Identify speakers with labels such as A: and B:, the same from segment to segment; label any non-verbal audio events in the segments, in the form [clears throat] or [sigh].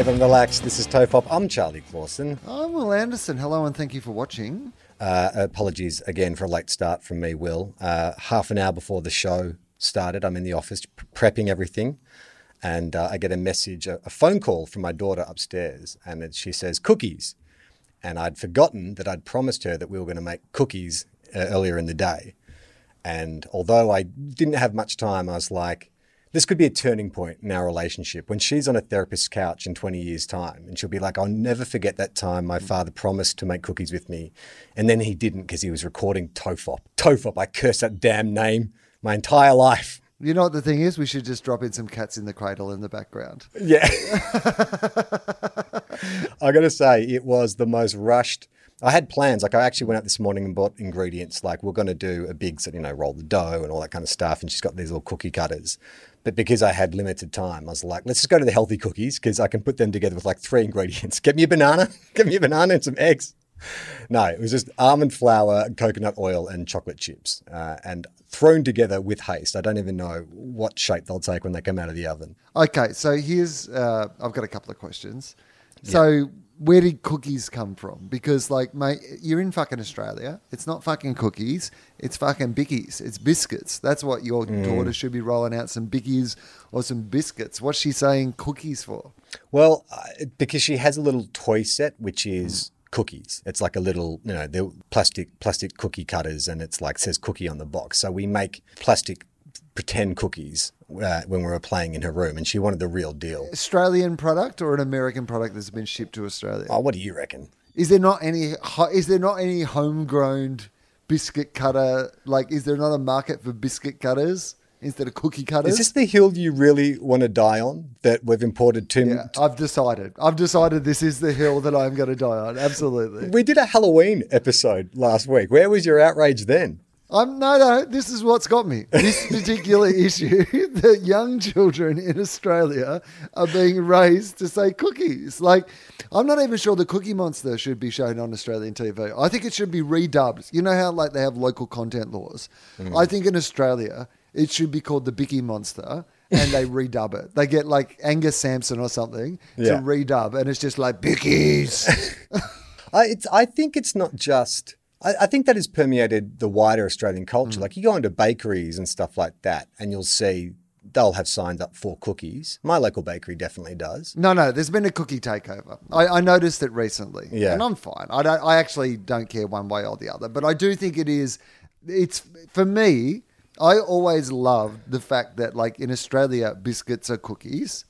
A: Everyone relax. This is Tofop. I'm Charlie Clausen.
B: I'm Wil Anderson. Hello and thank you for watching.
A: Uh, apologies again for a late start from me, Will. Uh, half an hour before the show started, I'm in the office prepping everything, and uh, I get a message, a, a, phone call from my daughter upstairs, and it, she says cookies, and I'd forgotten that I'd promised her that we were going to make cookies uh, earlier in the day, and although I didn't have much time, I was like, this could be a turning point in our relationship when she's on a therapist's couch in 20 years' time and she'll be like, I'll never forget that time my father promised to make cookies with me. And then he didn't because he was recording Tofop. Tofop, I curse that damn name my entire life.
B: You know what the thing is? We should just drop in some cats in the cradle in the background.
A: Yeah. [laughs] I got to say, it was the most rushed. I had plans. Like I actually went out this morning and bought ingredients. Like we're going to do a big, you know, roll the dough and all that kind of stuff. And she's got these little cookie cutters. But because I had limited time, I was like, let's just go to the healthy cookies because I can put them together with like three ingredients. [laughs] Get me a banana, [laughs] get me a banana and some eggs. No, it was just almond flour, coconut oil, and chocolate chips, uh, and thrown together with haste. I don't even know what shape they'll take when they come out of the oven.
B: Okay, so here's uh, I've got a couple of questions. So yeah where did cookies come from? Because like, mate, you're in fucking Australia. It's not fucking cookies. It's fucking bickies. It's biscuits. That's what your mm. daughter should be rolling out some bickies or some biscuits. What's she saying cookies for?
A: Well, uh, because she has a little toy set which is. Mm. Cookies. It's like a little, you know, the plastic plastic cookie cutters, and it's like says cookie on the box. So we make plastic pretend cookies uh, when we were playing in her room, and she wanted the real deal.
B: Australian product or an American product that's been shipped to Australia?
A: Oh, what do you reckon?
B: Is there not any? Is there not any homegrown biscuit cutter? Like, is there not a market for biscuit cutters? Instead of cookie cutters,
A: is this the hill you really want to die on? That we've imported too.
B: Yeah, I've decided. I've decided this is the hill that I'm going to die on. Absolutely.
A: We did a Halloween episode last week. Where was your outrage then?
B: I'm no, no. This is what's got me. This [laughs] particular issue [laughs] that young children in Australia are being raised to say cookies. Like, I'm not even sure the Cookie Monster should be shown on Australian TV. I think it should be redubbed. You know how like they have local content laws. Mm. I think in Australia it should be called the Bicky Monster. and they [laughs] redub it. They get like Angus Sampson or something yeah. to redub, and it's just like Bickies.
A: I, I think it's not just I, I, think that has permeated the wider Australian culture. Mm. Like you go into bakeries and stuff like that, and you'll see they'll have signs up for cookies. My local bakery definitely does.
B: No, no, there's been a cookie takeover. I, I noticed it recently.
A: Yeah.
B: And I'm fine. I, don't, I actually don't care one way or the other. But I do think it is, it's, for me, I always loved the fact that, like, in Australia, biscuits are cookies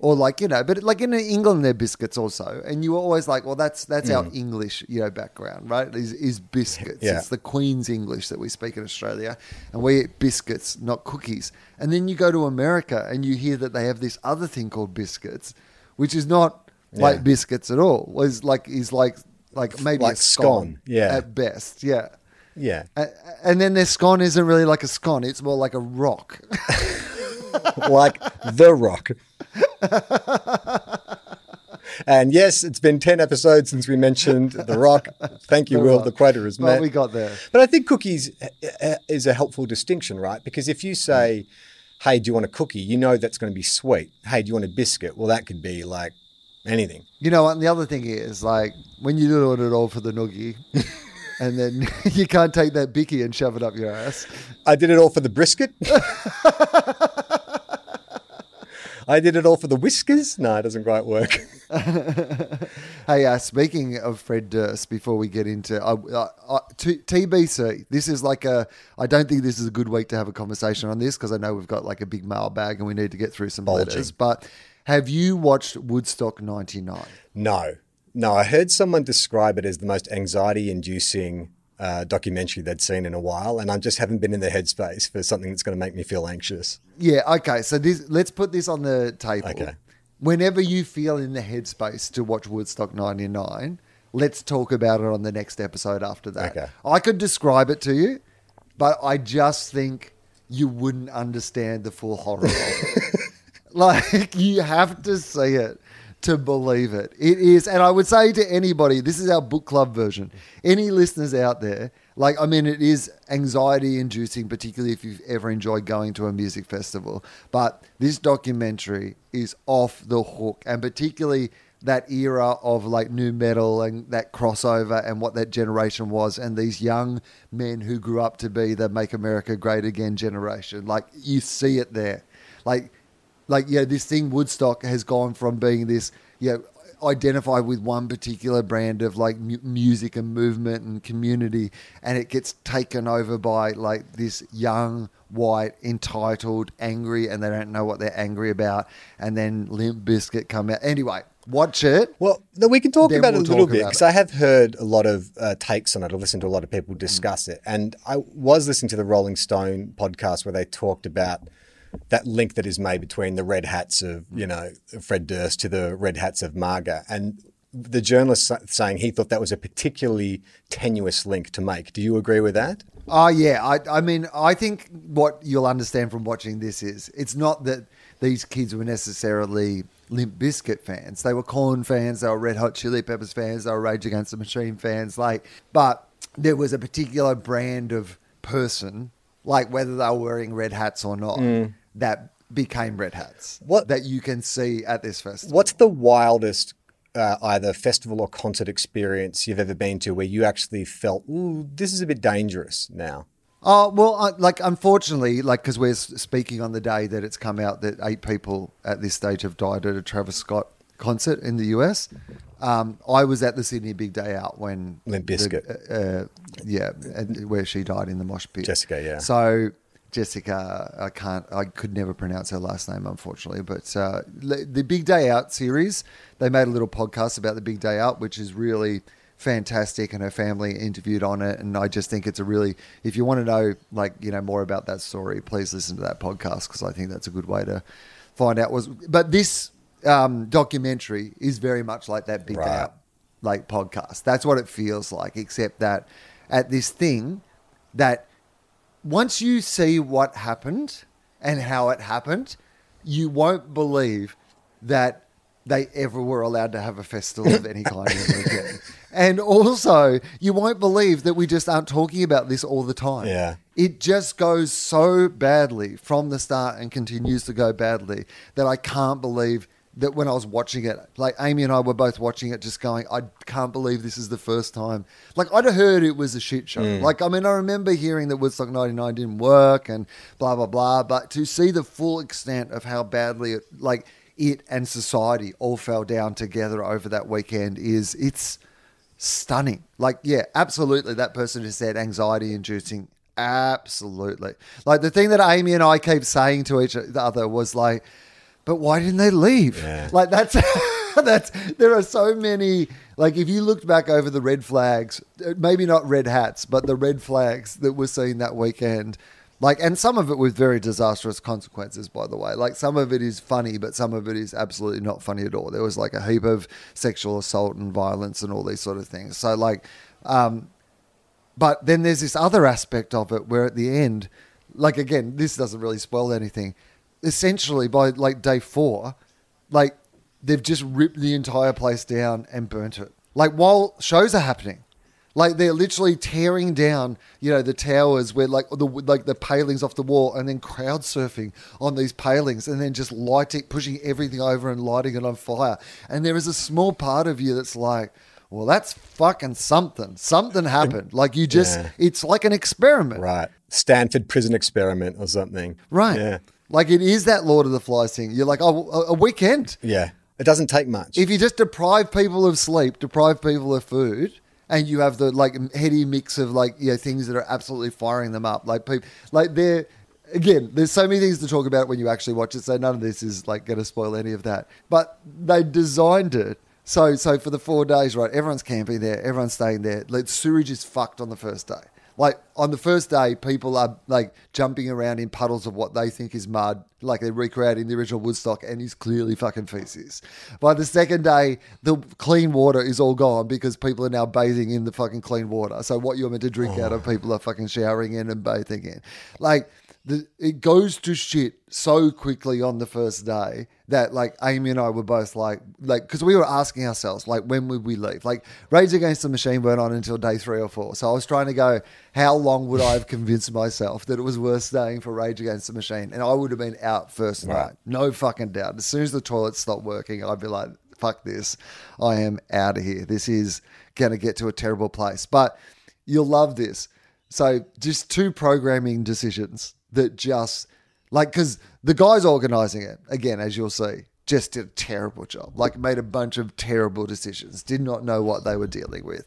B: or like you know, but like in England, they're biscuits also, and you were always like, well, that's that's mm. our English, you know, background, right? Is is biscuits? Yeah. It's the Queen's English that we speak in Australia, and we eat biscuits, not cookies. And then you go to America, and you hear that they have this other thing called biscuits, which is not yeah. like biscuits at all. Was like is like like maybe like a scone, scone,
A: yeah,
B: at best, yeah.
A: Yeah.
B: And then their scone isn't really like a scone, it's more like a rock. [laughs]
A: like the rock. [laughs] and yes, it's been 10 episodes since we mentioned The Rock. Thank you, the Will. Rock. The quota is met.
B: Well, we got there.
A: But I think cookies uh, uh, is a helpful distinction, right? Because if you say, hey, do you want a cookie? You know that's going to be sweet. Hey, do you want a biscuit? Well, that could be like anything.
B: You know, and the other thing is, like, when you do it all for the nookie, [laughs] and then [laughs] you can't take that bicky and shove it up your ass.
A: I did it all for the brisket. I did it all for the whiskers. No, it doesn't quite work. [laughs] [laughs]
B: hey, uh, speaking of Fred Durst, before we get into uh, uh, TBC, this is like a. I don't think this is a good week to have a conversation on this because I know we've got like a big mailbag and we need to get through some Bulging. letters. But have you watched Woodstock '99?
A: No, no. I heard someone describe it as the most anxiety-inducing uh, documentary they'd seen in a while, and I just haven't been in the headspace for something that's going to make me feel anxious.
B: Yeah, okay. So this let's put this on the table.
A: Okay.
B: Whenever you feel in the headspace to watch Woodstock 99, let's talk about it on the next episode after that.
A: Okay.
B: I could describe it to you, but I just think you wouldn't understand the full horror of it. [laughs] like you have to see it to believe it. It is, and I would say to anybody, this is our book club version. Any listeners out there, like, I mean, it is anxiety inducing, particularly if you've ever enjoyed going to a music festival. But this documentary is off the hook, and particularly that era of like nu metal and that crossover and what that generation was, and these young men who grew up to be the Make America Great Again generation. Like, you see it there. Like, like yeah, this thing Woodstock has gone from being this yeah identify with one particular brand of like mu- music and movement and community, and it gets taken over by like this young white entitled angry, and they don't know what they're angry about, and then Limp Bizkit come out anyway. Watch it.
A: Well, no, we can talk
B: Then
A: about
B: we'll
A: it a little bit because. I have heard a lot of uh, takes on it. I've listened to a lot of people discuss it, and I was listening to the Rolling Stone podcast where they talked about that link that is made between the red hats of mm. you know Fred Durst to the red hats of MAGA, and the journalist saying he thought that was a particularly tenuous link to make. Do you agree with that?
B: Oh yeah, I, I mean, I think what you'll understand from watching this is it's not that these kids were necessarily Limp Bizkit fans. They were Korn fans. They were Red Hot Chili Peppers fans. They were Rage Against the Machine fans. Like, but there was a particular brand of person, like whether they were wearing red hats or not, mm. That became red hats.
A: What-
B: that you can see at this festival.
A: What's the wildest uh, either festival or concert experience you've ever been to where you actually felt, ooh, this is a bit dangerous now?
B: Oh well, I, like unfortunately, like because we're speaking on the day that it's come out that eight people at this stage have died at a Travis Scott concert in the US. Um, I was at the Sydney Big Day Out when
A: Limp Bizkit.
B: uh, yeah, and where she died in the mosh pit.
A: Jessica, yeah.
B: So Jessica, I can't, I could never pronounce her last name, unfortunately. But uh, the Big Day Out series, they made a little podcast about the Big Day Out, which is really fantastic, and her family interviewed on it. And I just think it's a really, if you want to know, like you know, more about that story, please listen to that podcast because I think that's a good way to find out. Was but this um, documentary is very much like that Big Day Out like podcast. That's what it feels like, except that at this thing that once you see what happened and how it happened, you won't believe that they ever were allowed to have a festival of any kind ever [laughs] again. And also, you won't believe that we just aren't talking about this all the time.
A: Yeah.
B: It just goes so badly from the start and continues to go badly that I can't believe that when I was watching it, like Amy and I were both watching it, just going, I can't believe this is the first time. Like I'd heard it was a shit show. Mm. Like I mean, I remember hearing that Woodstock '99 didn't work and blah blah blah. But to see the full extent of how badly it, like it and society all fell down together over that weekend is it's stunning. Like, yeah, absolutely. That person just said anxiety inducing. Absolutely. Like the thing that Amy and I keep saying to each other was like, but why didn't they leave?
A: Yeah.
B: Like that's [laughs] that's there are so many like if you looked back over the red flags, uh, maybe not red hats, but the red flags that were seen that weekend. Like, and some of it with very disastrous consequences, by the way. Like, some of it is funny, but some of it is absolutely not funny at all. There was like a heap of sexual assault and violence and all these sort of things. So, like, um, but then there's this other aspect of it where at the end, like again, this doesn't really spoil anything. Essentially, by like day four, like they've just ripped the entire place down and burnt it. Like while shows are happening, like they're literally tearing down, you know, the towers where like the like the palings off the wall, and then crowd surfing on these palings, and then just lighting, pushing everything over and lighting it on fire. And there is a small part of you that's like, well, that's fucking something. Something happened. Like you just,
A: Yeah.
B: it's like an experiment.
A: Right. Stanford prison experiment or something.
B: Right.
A: Yeah.
B: Like it is that Lord of the Flies thing. You're like, oh, a- a weekend.
A: Yeah. It doesn't take much.
B: If you just deprive people of sleep, deprive people of food, and you have the like heady mix of like you know things that are absolutely firing them up, like people, like they're again. There's so many things to talk about when you actually watch it. So none of this is like going to spoil any of that. But they designed it So, so for the four days, right? Everyone's camping there. Everyone's staying there. Like sewage is fucked on the first day. Like on the first day, people are like jumping around in puddles of what they think is mud, like they're recreating the original Woodstock, and is clearly fucking feces. By the second day, the clean water is all gone because people are now bathing in the fucking clean water. So what you're meant to drink out of, oh. people are fucking showering in and bathing in. Like the, it goes to shit so quickly on the first day that like Amy and I were both like like because we were asking ourselves like when would we leave? Like Rage Against the Machine weren't on until day three or four. So I was trying to go how long would I have convinced myself that it was worth staying for Rage Against the Machine? And I would have been out first
A: Right.
B: night. No fucking doubt. As soon as the toilet stopped working I'd be like fuck this. I am out of here. This is gonna get to a terrible place. But you'll love this. So just two programming decisions that just like because the guys organizing it again, as you'll see, just did a terrible job. Like made a bunch of terrible decisions. Did not know what they were dealing with.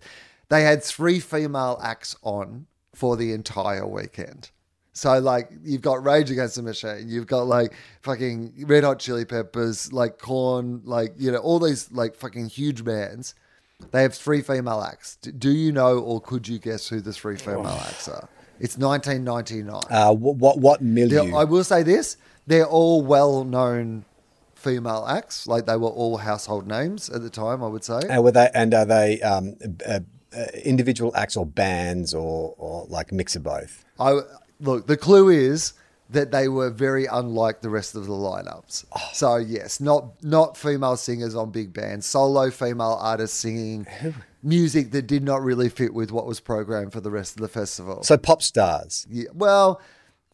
B: They had three female acts on for the entire weekend. So like you've got Rage Against the Machine, you've got like fucking Red Hot Chili Peppers, like Korn, like you know all these like fucking huge bands. They have three female acts. Do you know or could you guess who the three female oh. acts are? It's 1999.
A: Uh, what what, what milieu?
B: They're- I will say this: they're all well-known female acts. Like they were all household names at the time. I would say.
A: and were they and are they um, uh, uh, individual acts or bands or or like a mix of both?
B: I look. The clue is that they were very unlike the rest of the lineups. So yes, not not female singers on big bands, solo female artists singing music that did not really fit with what was programmed for the rest of the festival.
A: So pop stars.
B: yeah, well,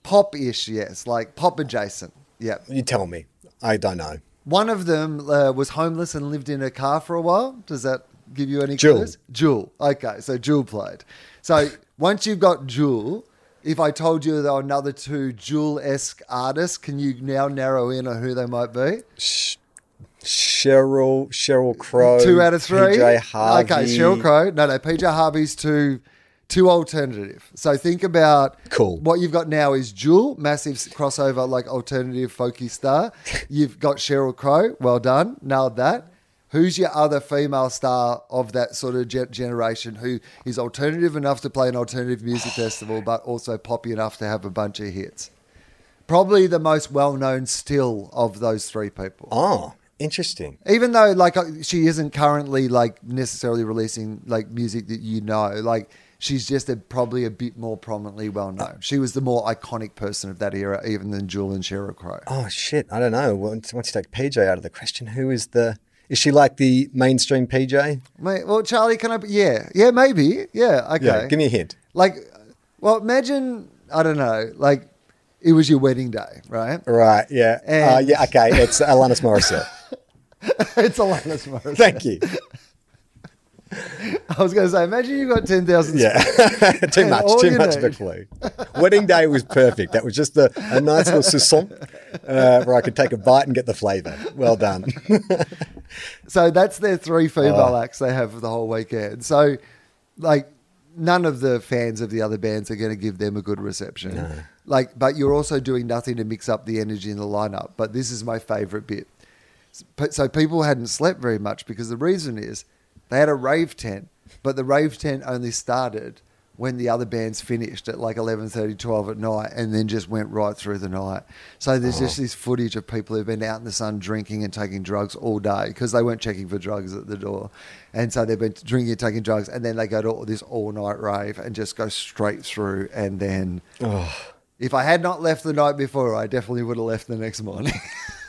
B: pop-ish, yes, like pop adjacent. Yeah.
A: You tell me. I don't know.
B: One of them uh, was homeless and lived in a car for a while. Does that give you any
A: Jewel.
B: clues? Jewel. Okay, so Jewel played. So once you've got Jewel, if I told you there were another two Jewel-esque artists, can you now narrow in on who they might be?
A: Sheryl Sheryl Crow.
B: two out of three.
A: PJ Harvey.
B: Okay, Sheryl Crow. No, no, PJ Harvey's too too alternative. So think about
A: Cool.
B: What you've got now is Jewel, massive crossover like alternative folky star. [laughs] You've got Sheryl Crow. Well done, nailed that. Who's your other female star of that sort of ge- generation who is alternative enough to play an alternative music festival, but also poppy enough to have a bunch of hits? Probably the most well known still of those three people
A: Oh, interesting.
B: even though like uh, she isn't currently like necessarily releasing like music that you know like she's just a, probably a bit more prominently well known she was the more iconic person of that era even than Jewel and Sheryl Crow
A: Oh shit! I don't know. Once, once you take PJ out of the question, who is the? Is she like the mainstream PJ?
B: Mate, well Charlie can I yeah yeah maybe yeah okay
A: Yeah. Give me a hint.
B: like well imagine I don't know like it was your wedding day right
A: Right. Yeah. uh, yeah. Okay. It's Alanis Morissette. [laughs]
B: it's Alanis Morissette
A: Thank you. [laughs]
B: I was going to say imagine you got 10,000
A: Yeah. [laughs] too much. Too much of a clue. Wedding day was perfect. That was just a, a nice little soupçon uh, where I could take a bite and get the flavour. Well done. [laughs]
B: So that's their three female
A: Oh.
B: acts they have for the whole weekend. So, like, none of the fans of the other bands are going to give them a good reception. Like, but you're also doing nothing to mix up the energy in the lineup. But this is my favorite bit. So people hadn't slept very much because the reason is they had a rave tent, but the rave tent only started when the other bands finished at like 11.30, 12 at night and then just went right through the night. So there's just oh. this footage of people who've been out in the sun drinking and taking drugs all day because they weren't checking for drugs at the door. And so they've been drinking and taking drugs and then they go to this all-night rave and just go straight through and then... If I had not left the night before, I definitely would have left the next morning. [laughs]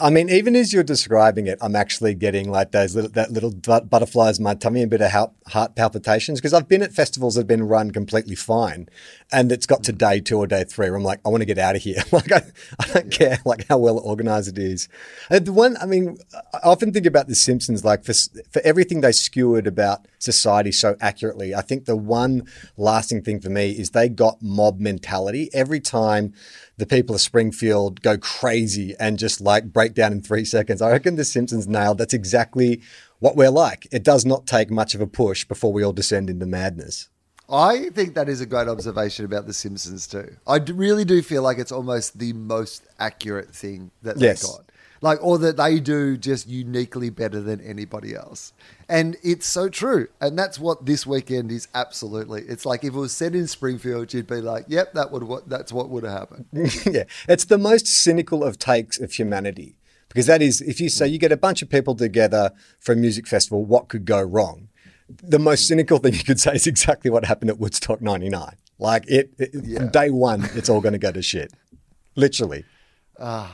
A: I, mean, even as you're describing it, I'm actually getting like those little that little butterflies in my tummy, and a bit of heart, heart palpitations because I've been at festivals that have been run completely fine, and it's got to mm. day two or day three where I'm like, I want to get out of here. [laughs] like I, I don't care like how well organized it is. And the one, I mean, I often think about The Simpsons, like for for everything they skewered about society so accurately. I think the one lasting thing for me is they got mob mentality every time the people of Springfield go crazy and just like break down in three seconds. I reckon The Simpsons nailed that's exactly what we're like. It does not take much of a push before we all descend into madness.
B: I think that is a great observation about The Simpsons too. I really do feel like it's almost the most accurate thing that they
A: Yes.
B: got. Like or that they do just uniquely better than anybody else. And it's so true. And that's what this weekend is absolutely. It's like if it was set in Springfield, you'd be like, "Yep, that would what that's what would have happened." [laughs]
A: yeah, it's the most cynical of takes of humanity because that is if you say you get a bunch of people together for a music festival, what could go wrong? The most cynical thing you could say is exactly what happened at Woodstock '99. Like it, it
B: Yeah.
A: from day one, it's all going to go to shit, literally.
B: And, uh,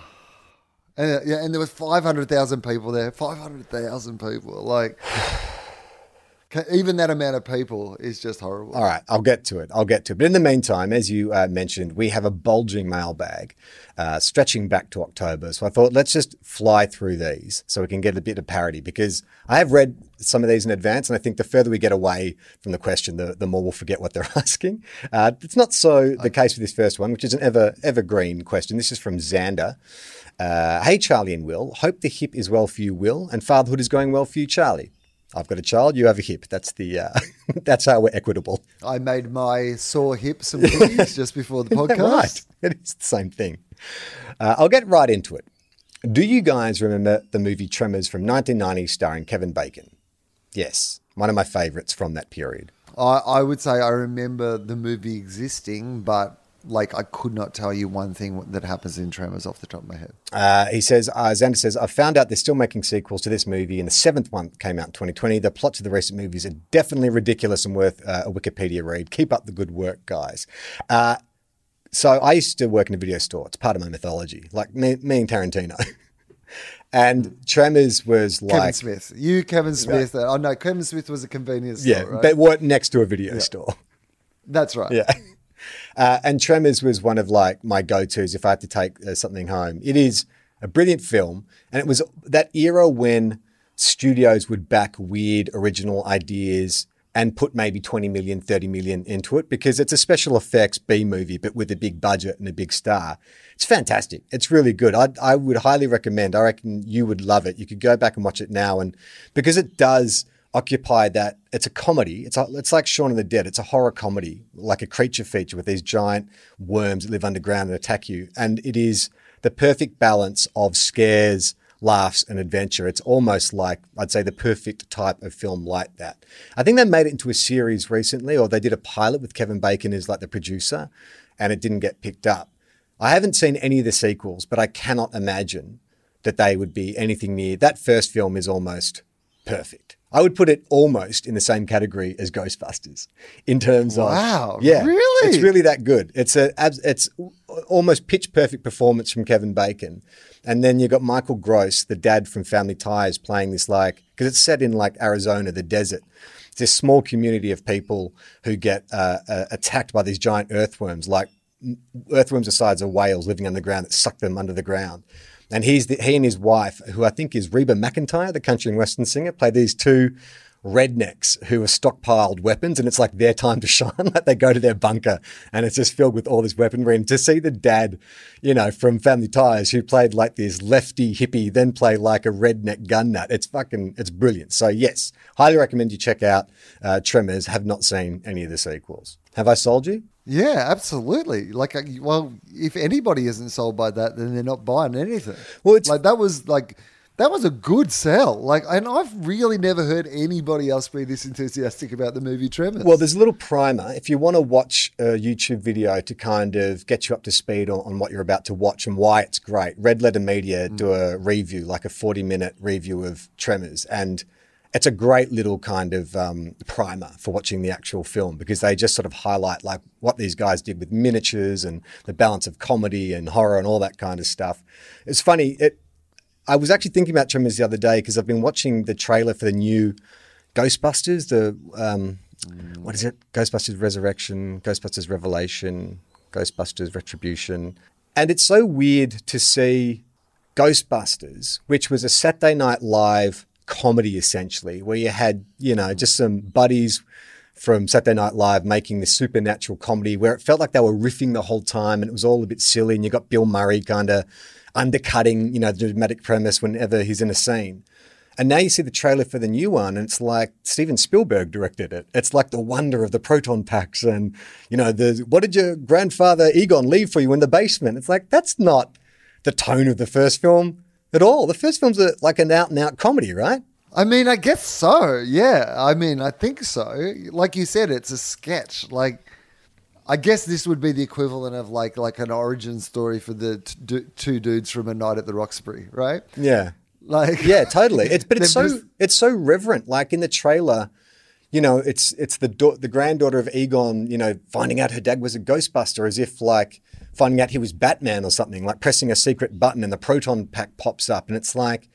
B: yeah, and there was 500,000 people there. 500,000 people. Like [sighs] even that amount of people is just horrible.
A: All right, I'll get to it. I'll get to it. But in the meantime, as you uh, mentioned, we have a bulging mailbag uh, stretching back to October. So I thought let's just fly through these so we can get a bit of parity because I have read some of these in advance, and I think the further we get away from the question, the, the more we'll forget what they're [laughs] asking. Uh, it's not so the case with this first one, which is an ever evergreen question. This is from Xander. Uh, hey, Charlie and Will. Hope the hip is well for you, Will, and fatherhood is going well for you, Charlie. I've got a child. You have a hip. That's the. Uh, [laughs] that's how we're equitable.
B: I made my sore hip some cookies just before the [laughs] podcast.
A: right. It is the same thing. Uh, I'll get right into it. Do you guys remember the movie Tremors from 1990 starring Kevin Bacon? Yes, one of my favorites from that period.
B: I, I would say I remember the movie existing, but like I could not tell you one thing that happens in Tremors off the top of my head.
A: Uh, he says, uh, Xander says, I found out they're still making sequels to this movie, and the seventh one came out in 2020. The plots of the recent movies are definitely ridiculous and worth uh, a Wikipedia read. Keep up the good work, guys. Uh, so I used to work in a video store. It's part of my mythology, like me, me and Tarantino. [laughs] and Tremors was like.
B: Kevin Smith. You, Kevin Smith. Uh, oh, no, Kevin Smith was a convenience
A: Yeah,
B: store, right?
A: but worked next to a video store.
B: That's right.
A: Yeah. Uh, and Tremors was one of like my go-tos if I had to take uh, something home. It is a brilliant film, and it was that era when studios would back weird original ideas and put maybe 20 million, 30 million into it because it's a special effects B movie, but with a big budget and a big star. It's fantastic. It's really good. I, I would highly recommend. I reckon you would love it. You could go back and watch it now, and because it does occupy that it's a comedy. It's a, it's like Shaun of the Dead. It's a horror comedy, like a creature feature with these giant worms that live underground and attack you. And it is the perfect balance of scares, laughs, and adventure. It's almost like I'd say the perfect type of film like that. I think they made it into a series recently, or they did a pilot with Kevin Bacon as like the producer, and it didn't get picked up. I haven't seen any of the sequels, but I cannot imagine that they would be anything near. That first film is almost perfect. I would put it almost in the same category as Ghostbusters in terms of
B: Wow,
A: yeah,
B: really?
A: it's really that good. It's a it's almost pitch perfect performance from Kevin Bacon, and then you've got Michael Gross, the dad from Family Ties, playing this like because it's set in like Arizona, the desert. It's this small community of people who get uh, uh, attacked by these giant earthworms, like earthworms the size of whales living underground that suck them under the ground. And he's the, he and his wife, who I think is Reba McEntire, the country and western singer, play these two rednecks who are stockpiled weapons, and it's like their time to [laughs] shine. like they go to their bunker, and it's just filled with all this weaponry. And to see the dad, you know, from Family Ties, who played like this lefty hippie, then play like a redneck gun nut, it's fucking, it's brilliant. So yes, highly recommend you check out uh, Tremors. Have not seen any of the sequels. Have I sold you?
B: Yeah, absolutely. Like, uh, well, if anybody isn't sold by that, then they're not buying anything.
A: Well, it's-
B: like that was like that was a good sell. Like, and I've really never heard anybody else be this enthusiastic about the movie Tremors.
A: Well, there's a little primer. If you want to watch a YouTube video to kind of get you up to speed on, on what you're about to watch and why it's great, Red Letter Media mm. do a review, like a 40 minute review of Tremors. And it's a great little kind of um, primer for watching the actual film because they just sort of highlight like what these guys did with miniatures and the balance of comedy and horror and all that kind of stuff. It's funny. It, I was actually thinking about Tremors the other day because I've been watching the trailer for the new Ghostbusters, the um, what is it? Ghostbusters Resurrection, Ghostbusters Revelation, Ghostbusters Retribution, and it's so weird to see Ghostbusters, which was a Saturday Night Live comedy essentially, where you had you know just some buddies from Saturday Night Live making this supernatural comedy where it felt like they were riffing the whole time and it was all a bit silly. And you got Bill Murray kind of undercutting, you know, the dramatic premise whenever he's in a scene. And now you see the trailer for the new one, and it's like Steven Spielberg directed it. It's like the wonder of the proton packs, and you know, the what did your grandfather Egon leave for you in the basement? It's like that's not the tone of the first film. At all. The first film's a, like an out and out comedy, right?
B: I mean, I guess so. Yeah. I mean, I think so. Like you said, it's a sketch. Like, I guess this would be the equivalent of like like an origin story for the t- d- two dudes from a night at the Roxbury, right?
A: Yeah.
B: Like,
A: Yeah, totally. It's but [laughs] it's so
B: just-
A: it's so reverent. Like in the trailer, you know, it's it's the da- the granddaughter of Egon, you know, finding out her dad was a Ghostbuster, as if like finding out he was Batman or something. Like pressing a secret button and the proton pack pops up, and it's like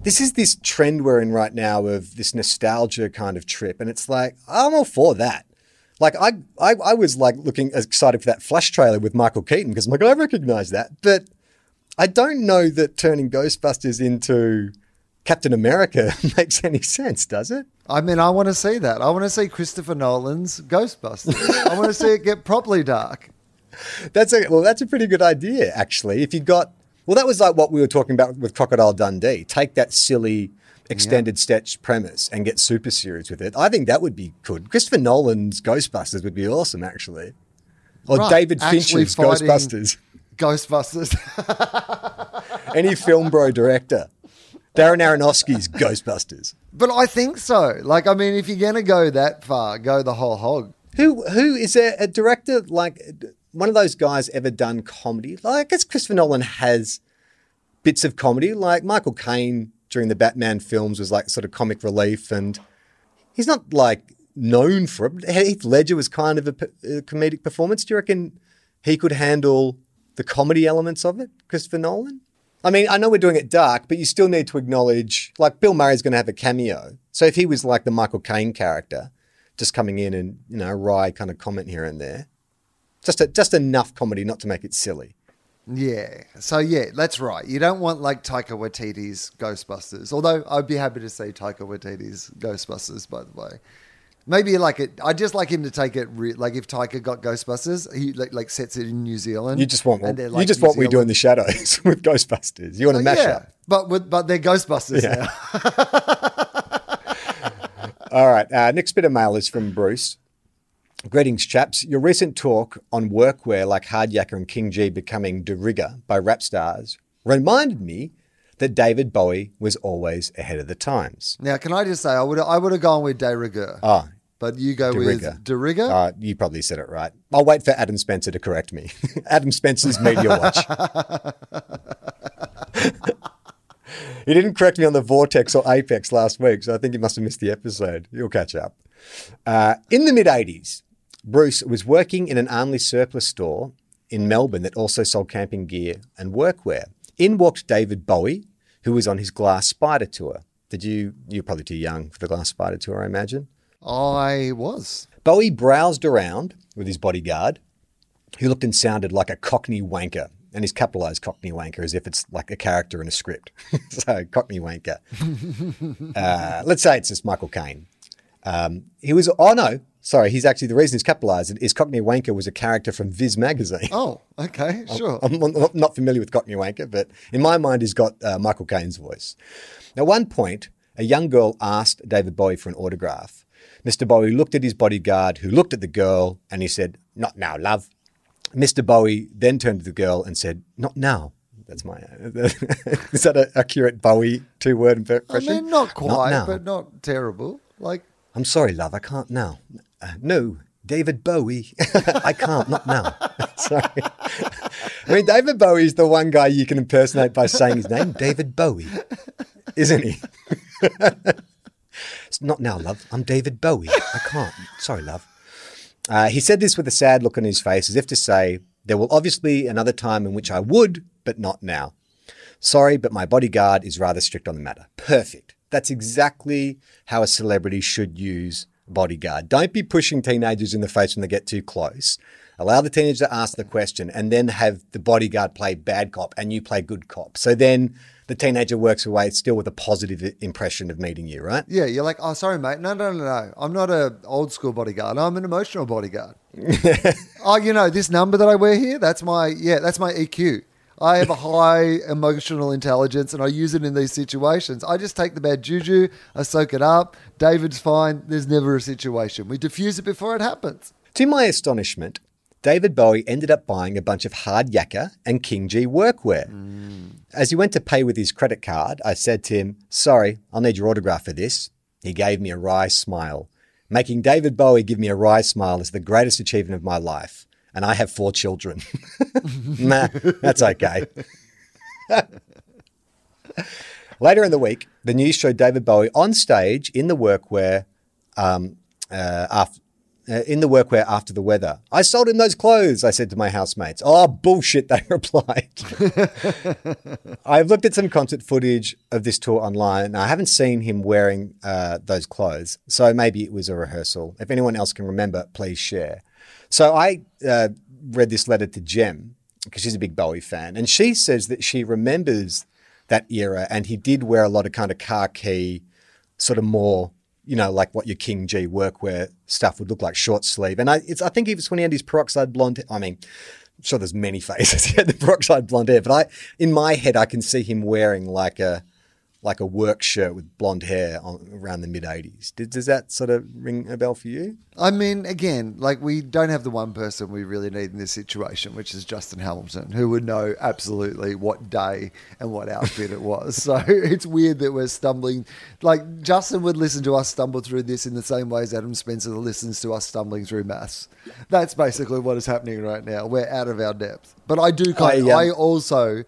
A: this is this trend we're in right now of this nostalgia kind of trip, and it's like I'm all for that. Like I, I, I was like looking excited for that Flash trailer with Michael Keaton because I'm like I recognize that, but I don't know that turning Ghostbusters into Captain America [laughs] makes any sense, does it?
B: I mean, I want to see that. I want to see Christopher Nolan's Ghostbusters. I want to see it get properly dark.
A: That's a well, that's a pretty good idea actually. If you got well, that was like what we were talking about with Crocodile Dundee. Take that silly extended stretch premise and get super serious with it. I think that would be good. Christopher Nolan's Ghostbusters would be awesome actually. Or
B: Right,
A: David
B: actually
A: Fincher's Ghostbusters.
B: Ghostbusters. [laughs]
A: Any film bro director. Darren Aronofsky's Ghostbusters.
B: but I think so. Like, I mean, if you're gonna go that far, go the whole hog.
A: Who who is there a director like one of those guys ever done comedy? Like I guess Christopher Nolan has bits of comedy. Like Michael Caine during the Batman films was like sort of comic relief, and he's not like known for it. Heath Ledger was kind of a comedic performance. Do you reckon he could handle the comedy elements of it, Christopher Nolan? I mean, I know we're doing it dark, but you still need to acknowledge, like Bill Murray's going to have a cameo. So if he was like the Michael Caine character, just coming in and you know wry kind of comment here and there, just a, just enough comedy not to make it silly.
B: Yeah. So yeah, that's right. You don't want like Taika Waititi's Ghostbusters. Although I'd be happy to see Taika Waititi's Ghostbusters. By the way, maybe like it. I'd just like him to take it. Re- like if Taika got Ghostbusters, he like, like sets it in New Zealand.
A: You just want
B: and they're,
A: you just
B: New
A: want we do in the shadows [laughs] with Ghostbusters. You want to
B: Oh,
A: mash
B: yeah,
A: up.
B: but with but they're Ghostbusters
A: Yeah.
B: now. [laughs]
A: All right. Uh, next bit of mail is from Bruce. Greetings, chaps. Your recent talk on workwear like Hard Yakka and King Gee becoming de rigueur by rap stars reminded me that David Bowie was always ahead of the times.
B: Now, can I just say I would I would have gone with de rigueur,
A: Ah,
B: but you go
A: de
B: with
A: rigueur.
B: de rigueur.
A: Uh, you probably said it right. I'll wait for Adam Spencer to correct me. [laughs] Adam Spencer's Media Watch. [laughs] he didn't correct me on the Vortex or Apex last week, so I think he must have missed the episode. You'll catch up. Uh, in the mid 80s, Bruce was working in an Armley surplus store in Melbourne that also sold camping gear and workwear. In walked David Bowie, who was on his Glass Spider tour. Did you? You're probably too young for the Glass Spider tour, I imagine.
B: I was.
A: Bowie browsed around with his bodyguard, who looked and sounded like a Cockney wanker. And he's capitalized Cockney wanker as if it's like a character in a script. [laughs] so, Cockney wanker. [laughs] uh, let's say it's just Michael Caine. Um, he was, oh no, sorry, he's actually, the reason he's capitalized is Cockney wanker was a character from Viz magazine.
B: Oh, okay, [laughs] sure.
A: I'm not- not familiar with Cockney Wanker, but in my mind, he's got uh, Michael Caine's voice. At one point, a young girl asked David Bowie for an autograph. Mr. Bowie looked at his bodyguard, who looked at the girl, and he said, Not now, love. Mr. Bowie then turned to the girl and said, Not now. That's my. [laughs] is that an accurate Bowie two word
B: question?
A: I
B: mean, not quite,
A: now.
B: but not terrible. Like,
A: I'm sorry, love, I can't now. Uh, no, David Bowie. [laughs] I can't, not now. [laughs] sorry. I mean, David Bowie is the one guy you can impersonate by saying his name, David Bowie, isn't he? [laughs] it's not now, love. I'm David Bowie. I can't. Sorry, love. Uh, he said this with a sad look on his face, as if to say, There will obviously another time in which I would, but not now. Sorry, but my bodyguard is rather strict on the matter. Perfect. That's exactly how a celebrity should use bodyguard. Don't be pushing teenagers in the face when they get too close. Allow the teenager to ask the question and then have the bodyguard play bad cop and you play good cop. So then the teenager works away still with a positive impression of meeting you, right?
B: yeah, you're like, oh, sorry, mate. No, no, no, no. I'm not a old school bodyguard. I'm an emotional bodyguard. [laughs] oh, you know, this number that I wear here, that's my, yeah, that's my EQ. I have a high emotional intelligence and I use it in these situations. I just take the bad juju, I soak it up. David's fine. There's never a situation. We diffuse it before it happens.
A: To my astonishment, David Bowie ended up buying a bunch of hard yakka and King Gee workwear. Mm. As he went to pay with his credit card, I said to him, Sorry, I'll need your autograph for this. He gave me a wry smile. Making David Bowie give me a wry smile is the greatest achievement of my life. And I have four children. [laughs] nah, that's okay. [laughs] Later in the week, the news showed David Bowie on stage in the workwear um, uh, after, uh, in the workwear after the weather. I sold him those clothes, I said to my housemates. Oh, bullshit, they [laughs] replied. I've looked at some concert footage of this tour online. and I haven't seen him wearing uh, those clothes, so maybe it was a rehearsal. If anyone else can remember, please share. So I uh, read this letter to Jem because she's a big Bowie fan, and she says that she remembers that era, and he did wear a lot of kind of khaki, sort of more, you know, like what your King Gee workwear stuff would look like, short sleeve. And I, I think it's when he had his peroxide blonde. I mean, I'm sure there's many [laughs] phases he had the peroxide blonde hair, but I, in my head, I can see him wearing like a, like a work shirt with blonde hair on, around the mid 80s. Does, does that sort of ring a bell for you?
B: I mean, again, like we don't have the one person we really need in this situation, which is Justin Hamilton, who would know absolutely what day and what outfit it was. [laughs] So it's weird that we're stumbling. Like Justin would listen to us stumble through this in the same way as Adam Spencer listens to us stumbling through maths. That's basically what is happening right now. We're out of our depth. But I do kind.
A: I, um,
B: I also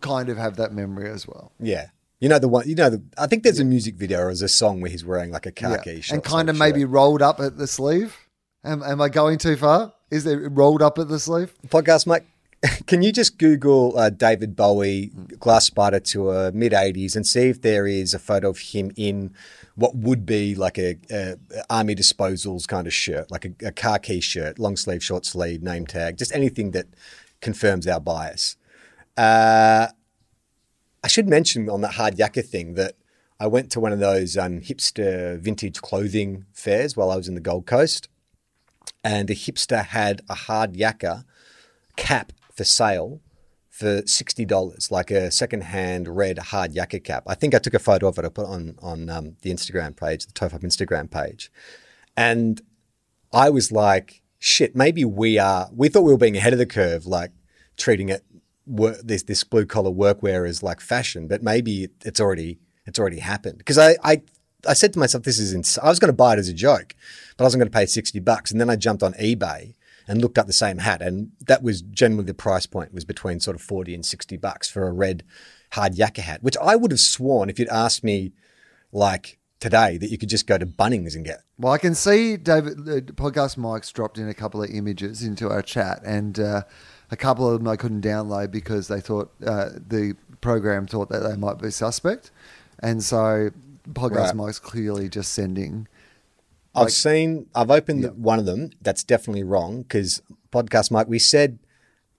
B: kind of have that memory as well.
A: Yeah. You know the one. You know the. I think there's a music video or there's a song where he's wearing like a khaki
B: Yeah.
A: shirt,
B: and kind of maybe rolled up at the sleeve. Am, am I going too far? Is it rolled up at the sleeve?
A: podcast, mate. [laughs] Can you just Google uh, David Bowie Glass Spider tour mid '80s and see if there is a photo of him in what would be like a, a army disposals kind of shirt, like a, a khaki shirt, long sleeve, short sleeve, name tag, just anything that confirms our bias. Uh, I should mention on that hard yakka thing that I went to one of those um, hipster vintage clothing fairs while I was in the Gold Coast, and a hipster had a hard yakka cap for sale for sixty dollars, like a second-hand red hard yakka cap. I think I took a photo of it. I put it on on um, the Instagram page, the Tofop Instagram page, and I was like, "Shit, maybe we are." We thought we were being ahead of the curve, like treating it wor- this this blue collar workwear is like fashion, but maybe it's already it's already happened. Because I, I I said to myself, "This is ins-. I was going to buy it as a joke, but I wasn't going to pay sixty bucks." And then I jumped on eBay and looked up the same hat, and that was generally the price point was between sort of forty and sixty bucks for a red hard yakka hat, which I would have sworn if you'd asked me like today that you could just go to Bunnings and get.
B: Well, I can see David, the podcast Mike's dropped in a couple of images into our chat, and uh, a couple of them I couldn't download because they thought uh, the program thought that they might be suspect, and so podcast
A: Right.
B: Mike's clearly just sending.
A: I've
B: Like-
A: seen. I've opened
B: Yeah.
A: one of them. That's definitely wrong because podcast Mike. We said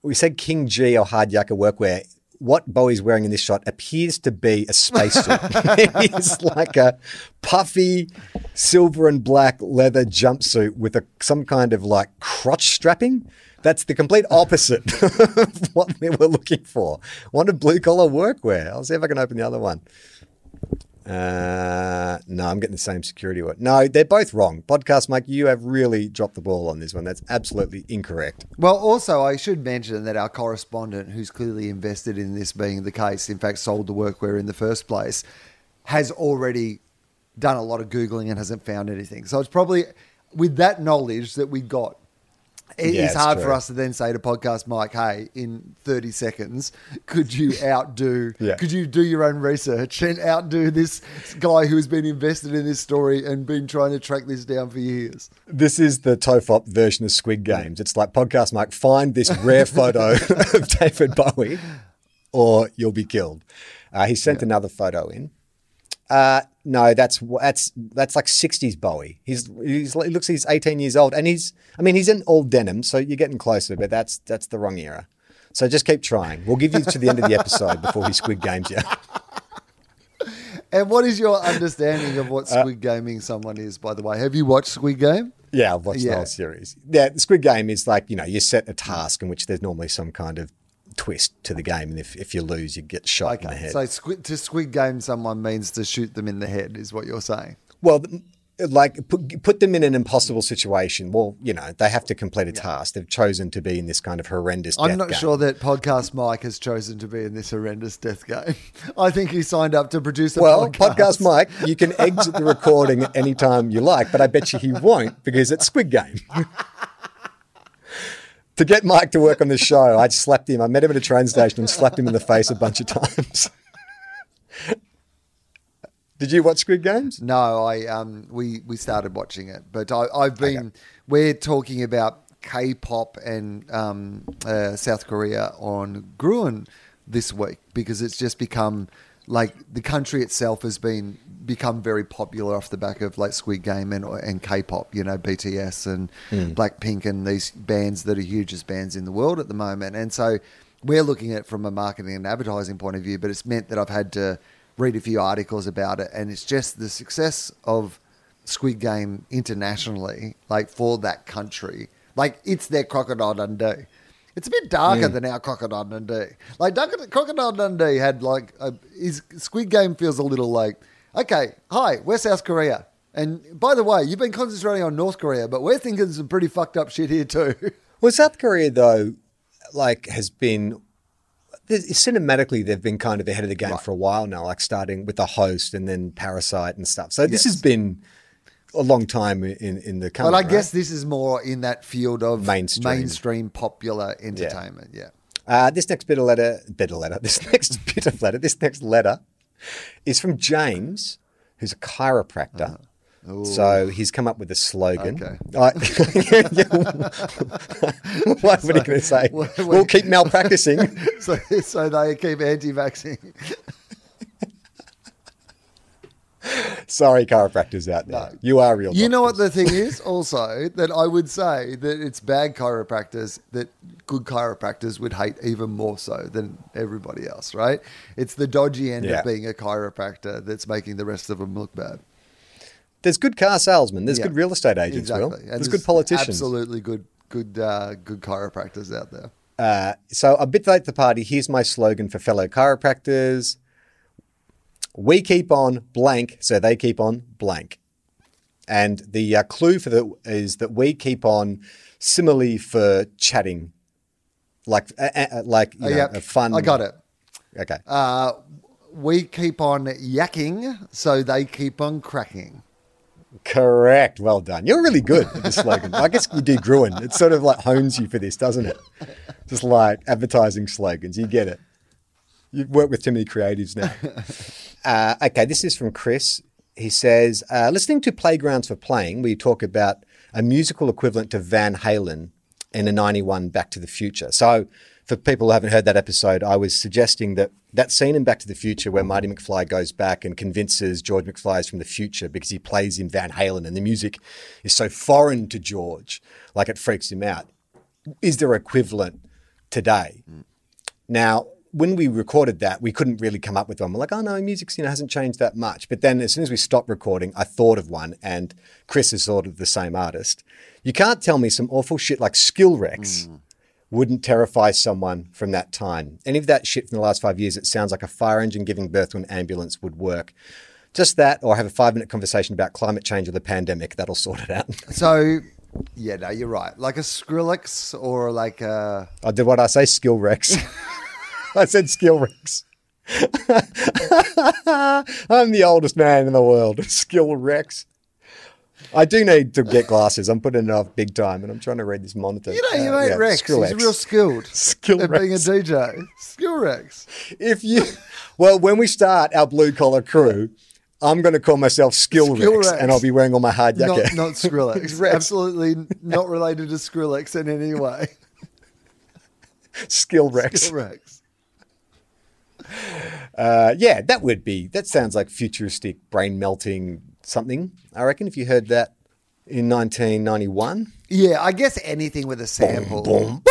A: we said King Gee or hard yakka workwear. What Bowie's wearing in this shot appears to be a spacesuit. [laughs] it's like a puffy silver and black leather jumpsuit with a some kind of like crotch strapping. That's the complete opposite [laughs] of what we were looking for. Wanted blue collar workwear. I'll see if I can open the other one. Uh, no, I'm getting the same security one. No, they're both wrong. Podcast Mike, you have really dropped the ball on this one. That's absolutely incorrect.
B: Well, also I should mention that our correspondent, who's clearly invested in this being the case, in fact sold the workwear in the first place, has already done a lot of googling and hasn't found anything. So it's probably with that knowledge that we got. It
A: Yeah,
B: is
A: it's
B: hard
A: true.
B: for us to then say to podcast Mike, "Hey, in thirty seconds, could you outdo? [laughs]
A: Yeah.
B: Could you do your own research and outdo this guy who has been invested in this story and been trying to track this down for years?"
A: This is the Tofop version of Squid Games. It's like Podcast Mike, find this rare photo [laughs] of David Bowie or you'll be killed. Uh, he sent another photo in. Uh, no, that's that's that's like '60s Bowie. He's he's he looks he's 18 years old, and he's I mean he's in all denim, so you're getting closer, but that's that's the wrong era. So just keep trying. We'll give you to the end of the episode before we Squid Games you. [laughs]
B: And what is your understanding of what Squid Gaming someone is, by the way? Have you watched Squid Game?
A: Yeah, I've watched the whole series. Yeah, the Squid Game is like, you know, you set a task in which there's normally some kind of twist to the game. And if, if you lose, you get shot in the head.
B: so squid, to Squid Game someone means to shoot them in the head, is what you're saying.
A: well, like put, put them in an impossible situation. Well, you know, they have to complete a task. They've chosen to be in this kind of horrendous.
B: I'm not
A: game.
B: sure that podcast Mike has chosen to be in this horrendous death game. [laughs] I think he signed up to produce a podcast.
A: Well,
B: podcast.
A: podcast [laughs] Mike, you can exit the recording at any time you like, but I bet you he won't because it's Squid Game. [laughs] to get Mike to work on the show, I slapped him. I met him at a train station and slapped him in the face a bunch of times. [laughs] Did you watch Squid Games?
B: No, I um we we started watching it, but I, I've been we're talking about K-pop and um, uh, South Korea on Gruen this week because it's just become like the country itself has been become very popular off the back of like Squid Game and and K-pop, you know, BTS and hmm. Blackpink and these bands that are hugest bands in the world at the moment, and so we're looking at it from a marketing and advertising point of view, but it's meant that I've had to read a few articles about it, and it's just the success of Squid Game internationally, like for that country. Like it's their Crocodile Dundee. It's a bit darker hmm. than our Crocodile Dundee. Like Crocodile Dundee had like a, his Squid Game feels a little like okay, hi, we're South Korea, and by the way, you've been concentrating on North Korea, but we're thinking some pretty fucked up shit here too. [laughs]
A: Well, South Korea though, like has been cinematically they've been kind of ahead of the game for a while now. Like starting with the host and then Parasite and stuff. So this
B: Yes.
A: has been a long time in in the country.
B: But I
A: right?
B: guess this is more in that field of
A: Mainstream.
B: mainstream popular entertainment. Yeah.
A: Uh, this next bit of letter, bit of letter, [laughs] this next bit of letter, this next letter is from James, who's a chiropractor. Uh-huh. So he's come up with a slogan.
B: Okay.
A: I- [laughs] what, what are you going to say? We'll keep malpracticing. [laughs]
B: So, so they keep anti-vaxxing. [laughs]
A: Sorry, chiropractors out there.
B: No.
A: You are real.
B: You know what the thing [laughs] is also that I would say that it's bad chiropractors that good chiropractors would hate even more so than everybody else, right? It's the dodgy end
A: Yeah.
B: of being a chiropractor that's making the rest of them look bad.
A: There's good car salesmen. There's
B: Yeah.
A: good real estate agents. Will.
B: Exactly.
A: There's, good politicians.
B: Absolutely good, good, uh, good chiropractors out there.
A: Uh, so a bit late to the party. Here's my slogan for fellow chiropractors: We keep on blank, so they keep on blank. And the uh, clue for that is that we keep on simile for chatting, like uh, uh, like you
B: Oh,
A: know,
B: yeah,
A: a fun.
B: I got it.
A: Okay.
B: Uh, we keep on yakking, so they keep on cracking.
A: Correct. Well done. You're really good at the slogan. I guess you do Gruen. It sort of like hones you for this, doesn't it? [laughs] Just like advertising slogans. You get it. You work with too many creatives now. [laughs] Uh, okay, this is from Chris. He says, uh, listening to Playgrounds for Playing, we talk about a musical equivalent to Van Halen in a 91 Back to the Future. So, for people who haven't heard that episode, I was suggesting that that scene in Back to the Future where Marty McFly goes back and convinces George McFly is from the future because he plays in Van Halen and the music is so foreign to George, like it freaks him out. Is there equivalent today? Now, when we recorded that, we couldn't really come up with one. We're like, oh no, music you know hasn't changed that much. But then as soon as we stopped recording, I thought of one, and Chris has thought of the same artist. You can't tell me some awful shit like Skill Rex hmm. wouldn't terrify someone from that time. Any of that shit from the last five years, it sounds like a fire engine giving birth to an ambulance would work. Just that, or have a five minute conversation about climate change or the pandemic. That'll sort it out. [laughs]
B: So, yeah, no, you're right. Like a Skrillex or like a.
A: I did what I say, Skill Rex. [laughs] [laughs] I said Skill Rex. [laughs] I'm the oldest man in the world. [laughs] Skill Rex. I do need to get glasses. I'm putting it off big time, and I'm trying to read this monitor.
B: You know, you
A: Uh,
B: mate
A: yeah,
B: Rex.
A: Skill
B: He's
A: Rex.
B: real skilled
A: Skill
B: at being a DJ. Skill Rex.
A: If you, well, when we start our blue collar crew, I'm going to call myself Skill,
B: Skill
A: Rex,
B: Rex.
A: and I'll be wearing all my hard
B: Not,
A: jacket.
B: not Skrillex.
A: Rex.
B: Absolutely not related to Skrillex in any way.
A: Skill Rex.
B: Skill Rex.
A: Uh, yeah, that would be. That sounds like futuristic, brain melting something. I reckon if you heard that in 1991.
B: Yeah, I guess anything with a sample.
A: Boom.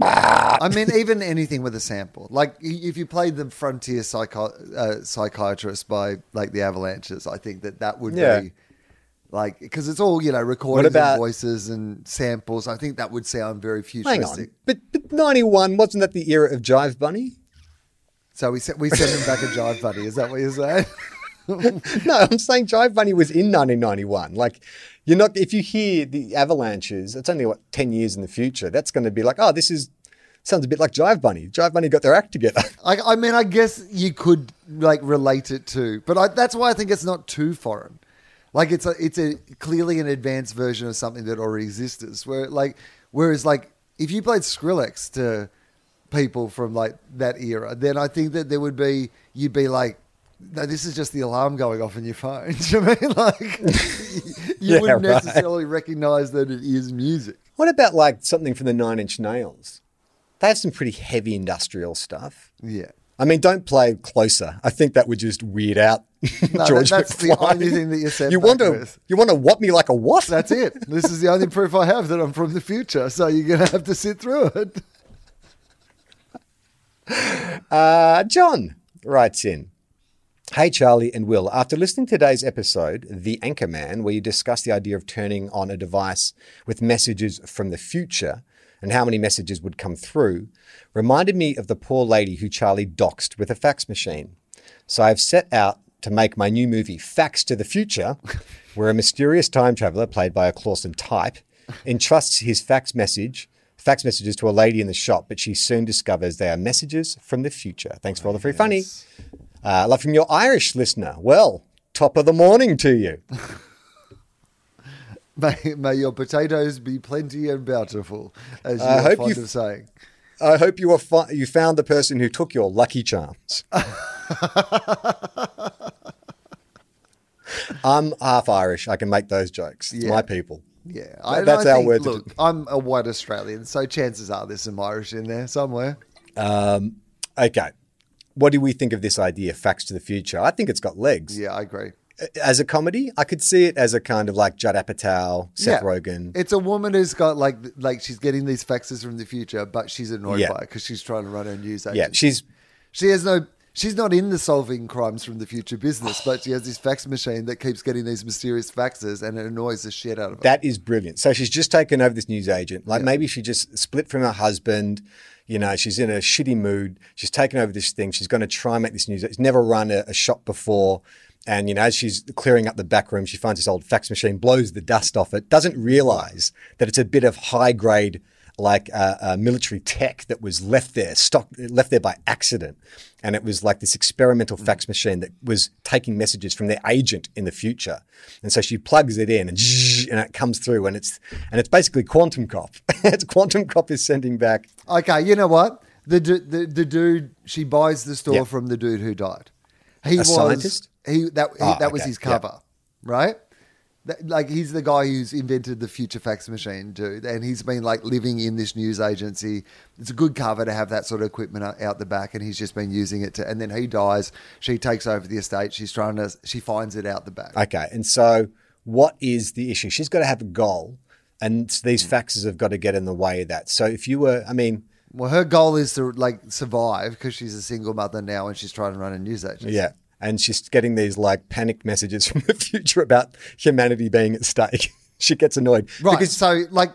B: I mean, even anything with a sample. Like if you played the Frontier Psycho- uh, Psychiatrist by like the Avalanches, I think that that would
A: Yeah.
B: be like because it's all you know recordings
A: about-
B: and voices and samples. I think that would sound very
A: Hang
B: futuristic.
A: on, but, but 91 wasn't that the era of Jive Bunny?
B: So we sent we send them back a jive buddy. Is that what you're saying? [laughs]
A: no, I'm saying Jive Bunny was in 1991. Like, you're not. If you hear the avalanches, it's only what 10 years in the future. That's going to be like, oh, this is sounds a bit like Jive Bunny. Jive Bunny got their act together. [laughs]
B: I, I mean, I guess you could like relate it to, but I, that's why I think it's not too foreign. Like it's a it's a clearly an advanced version of something that already exists. Where like whereas like if you played Skrillex to people from like that era, then I think that there would be you'd be like. No, this is just the alarm going off in your phone. [laughs] Do you know I mean like [laughs] you
A: Yeah,
B: wouldn't
A: right.
B: necessarily recognize that it is music?
A: what about like something from the Nine Inch Nails? They have some pretty heavy industrial stuff.
B: Yeah.
A: I mean, don't play closer. I think that would just weird out [laughs]
B: No,
A: George
B: that- that's the only thing that you said.
A: You want to
B: with.
A: you want to whop me like a what?
B: That's it. This is the only proof I have that I'm from the future. So you're going to have to sit through it. [laughs]
A: Uh, John writes in. Hey, Charlie and Will. After listening to today's episode, The Anchorman, where you discuss the idea of turning on a device with messages from the future and how many messages would come through, reminded me of the poor lady who Charlie doxed with a fax machine. So I've set out to make my new movie, Fax to the Future, where a mysterious time traveler, played by a Clausen type, entrusts his fax message. Fax messages to a lady in the shop, but she soon discovers they are messages from the future. Thanks for all the free funny. Uh, love from your Irish listener. Well, top of the morning to you. [laughs]
B: May, may your potatoes be plenty and bountiful, as you
A: I
B: are
A: hope
B: fond
A: you-
B: of saying.
A: I hope you, are fi- you found the person who took your lucky charms. [laughs] I'm half Irish. I can make those jokes. It's
B: Yeah.
A: my people.
B: Yeah, I,
A: That's
B: I
A: our
B: think,
A: word to
B: Look, I'm a white Australian, so chances are there's some Irish in there somewhere.
A: Um, okay. What do we think of this idea, Fax to the Future? I think it's got legs.
B: Yeah, I agree.
A: As a comedy, I could see it as a kind of like Judd Apatow, Seth
B: yeah.
A: Rogen.
B: It's a woman who's got like like she's getting these faxes from the future, but she's annoyed
A: Yeah.
B: by it because she's trying to run her news agency.
A: yeah, she's
B: She has no. She's not in the solving crimes from the future business, but she has this fax machine that keeps getting these mysterious faxes, and it annoys the shit out of her.
A: That is brilliant. So she's just taken over this news agent. Like maybe she just split from her husband. You know, she's in a shitty mood. She's taken over this thing. She's going to try and make this news. She's never run a, a shop before. And, you know, as she's clearing up the back room, she finds this old fax machine, blows the dust off it, doesn't realize that it's a bit of high grade, like uh, uh, military tech that was left there, stock, left there by accident. And it was like this experimental fax machine that was taking messages from their agent in the future. And so she plugs it in and, and it comes through and it's and it's basically Quantum Cop. [laughs] it's Quantum Cop is sending back
B: Okay, you know what? The du- the the dude she buys the store
A: Yeah.
B: from the dude who died. He
A: A
B: was
A: scientist?
B: he that he,
A: Oh,
B: that was his cover, right? Like he's the guy who's invented the future fax machine, dude, and he's been like living in this news agency. It's a good cover to have that sort of equipment out, out the back, and he's just been using it to. And then he dies. She takes over the estate. She's trying to. She finds it out the back.
A: Okay, and so what is the issue? She's got to have a goal, and these mm. faxes have got to get in the way of that. So if you were, I mean,
B: Well, her goal is to like survive because she's a single mother now, and she's trying to run a news agency.
A: yeah, and she's getting these like panicked messages [laughs] from the future about humanity being at stake. [laughs] she gets annoyed
B: Right.
A: because
B: so, like,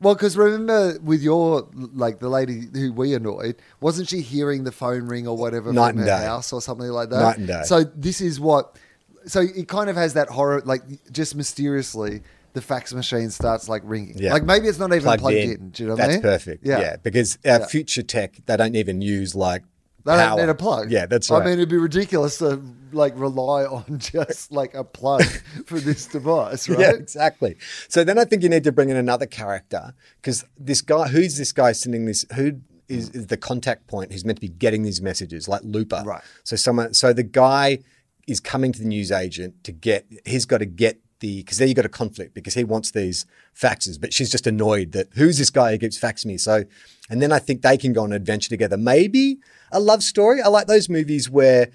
B: well, because remember with your, like, the lady who we annoyed, wasn't she hearing the phone ring or whatever
A: Night
B: from
A: and
B: her
A: day.
B: house or something like that?
A: Night and day.
B: So, this is what, so it kind of has that horror, like, just mysteriously, the fax machine starts, like, ringing.
A: Yeah.
B: Like, maybe it's not even
A: plugged,
B: plugged,
A: in.
B: in. Do you know what
A: That's
B: I mean?
A: perfect. Yeah, yeah. because our future tech they don't even use like
B: They
A: power.
B: don't need a plug.
A: Yeah, that's right.
B: I mean, it'd be ridiculous to like rely [laughs] on just like a plug [laughs] for this device, right?
A: Yeah, exactly. So then I think you need to bring in another character because this guy, who's this guy sending this? Who is, is the contact point who's meant to be getting these messages, like Looper?
B: Right.
A: So someone, so the guy is coming to the news agent to get. He's got to get the because there you got a conflict because he wants these faxes, but she's just annoyed that who's this guy who keeps faxing me. So, and then I think they can go on an adventure together. Maybe a love story. I like those movies where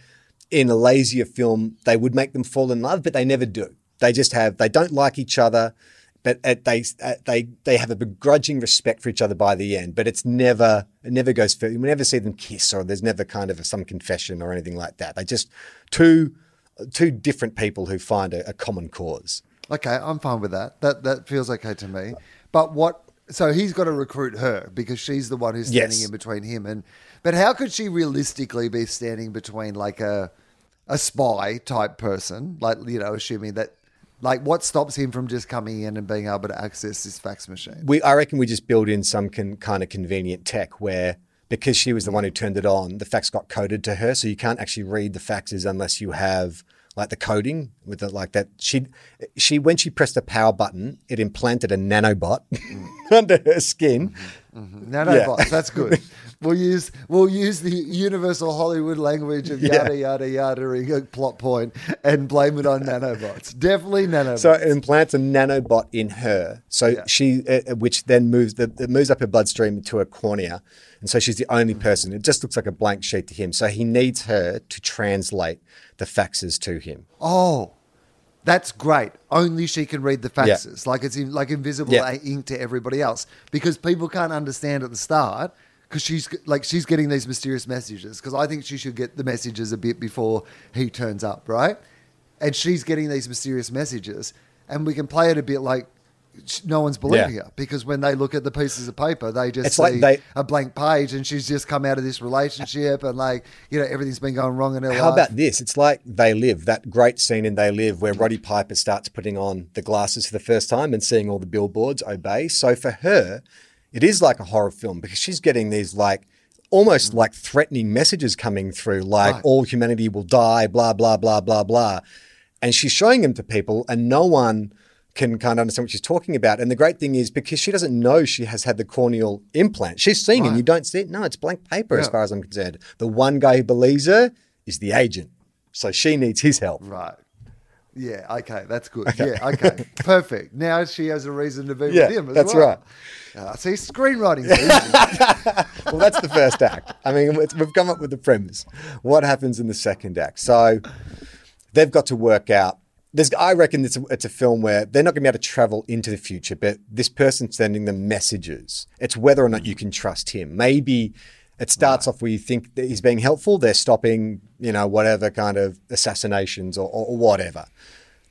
A: in a lazier film, they would make them fall in love, but they never do. They just have, they don't like each other, but uh, they, uh, they, they have a begrudging respect for each other by the end, but it's never, it never goes, for, you never see them kiss or there's never kind of some confession or anything like that. They just two, two different people who find a, a common cause.
B: Okay, I'm fine with that. That that feels okay to me. But what? So he's got to recruit her because she's the one who's standing
A: Yes.
B: in between him and. But how could she realistically be standing between like a a spy type person, like you know, assuming that, like, what stops him from just coming in and being able to access this fax machine?
A: We, I reckon we just build in some con, kind of convenient tech where because she was the one who turned it on, the fax got coded to her, so you can't actually read the faxes unless you have like the coding with the like that. She she when she pressed the power button, it implanted a nanobot [laughs] under her skin. Mm-hmm. Mm-hmm.
B: Nanobots,
A: Yeah.
B: that's good. [laughs] We'll use we'll use the universal Hollywood language of
A: Yeah.
B: yada yada yada a plot point and blame it on nanobots. Definitely nanobots.
A: So it implants a nanobot in her, so
B: Yeah.
A: she, uh, which then moves the it moves up her bloodstream to her cornea, and so she's the only person. It just looks like a blank sheet to him. So he needs her to translate the faxes to him.
B: oh, that's great. Only she can read the
A: Yeah.
B: faxes. Like it's in, like invisible
A: Yeah.
B: ink to everybody else because people can't understand at the start. Because she's like she's getting these mysterious messages. Because I think she should get the messages a bit before he turns up, right? And she's getting these mysterious messages, and we can play it a bit like no one's believing
A: Yeah.
B: her because when they look at the pieces of paper, they just
A: It's
B: see
A: like they-
B: a blank page, and she's just come out of this relationship, and like you know everything's been going wrong in her
A: How
B: life.
A: How about this? It's like They Live, that great scene in They Live where Roddy Piper starts putting on the glasses for the first time and seeing all the billboards obey. So for her, it is like a horror film because she's getting these like almost mm. like threatening messages coming through, like
B: Right.
A: all humanity will die, blah, blah, blah, blah, blah. And she's showing them to people and no one can kind of understand what she's talking about. And the great thing is because she doesn't know she has had the corneal implant, she's seeing it. You don't see it. No, it's blank paper as far as I'm concerned. The one guy who believes her is the agent. So she needs his help.
B: Right. Yeah. Okay. That's good. Yeah. Okay. [laughs] Perfect. Now she has a reason to be
A: Yeah,
B: with him as
A: that's
B: well.
A: right.
B: Uh, see, screenwriting. [laughs]
A: Well, that's the first act. I mean, we've come up with the premise. What happens in the second act? So they've got to work out. There's, I reckon it's a, it's a film where they're not going to be able to travel into the future, but this person's sending them messages. It's whether or not you can trust him. Maybe it starts off where you think that he's being helpful. They're stopping, you know, whatever kind of assassinations or, or, or whatever.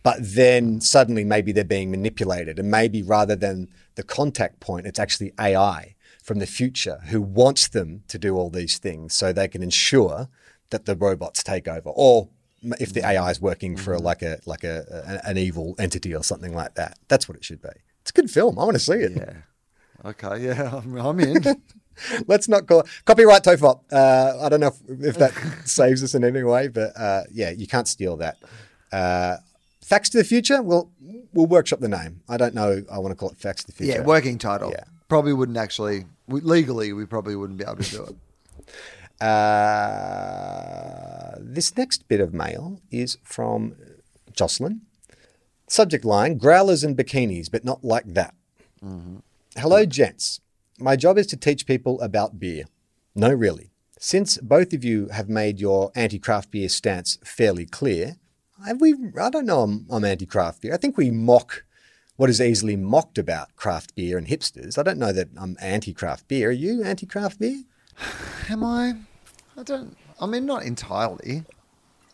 A: But then suddenly maybe they're being manipulated. And maybe rather than the contact point, it's actually AI from the future who wants them to do all these things so they can ensure that the robots take over. Or if the AI is working for mm-hmm. like a like a, a an evil entity or something like that. That's what it should be. It's a good film. I want to see it.
B: yeah. Okay. Yeah. I'm, I'm in. [laughs] [laughs]
A: Let's not call copyright Tofop. Uh, I don't know if, if that [laughs] saves us in any way, but uh, yeah, you can't steal that. Uh, Fax to the Future. We'll we'll workshop the name. I don't know. I want to call it Fax to the Future.
B: yeah. Working title.
A: Yeah.
B: Probably wouldn't actually we, legally. We probably wouldn't be able to do it. [laughs]
A: Uh, this next bit of mail is from Jocelyn. Subject line Growlers and bikinis, but not like that. Hello, gents. My job is to teach people about beer. No, really. Since both of you have made your anti craft beer stance fairly clear, have we? I don't know. I'm, I'm anti craft beer. I think we mock what is easily mocked about craft beer and hipsters. I don't know that I'm anti craft beer. Are you anti craft beer? [sighs]
B: Am I? I don't. I mean, not entirely,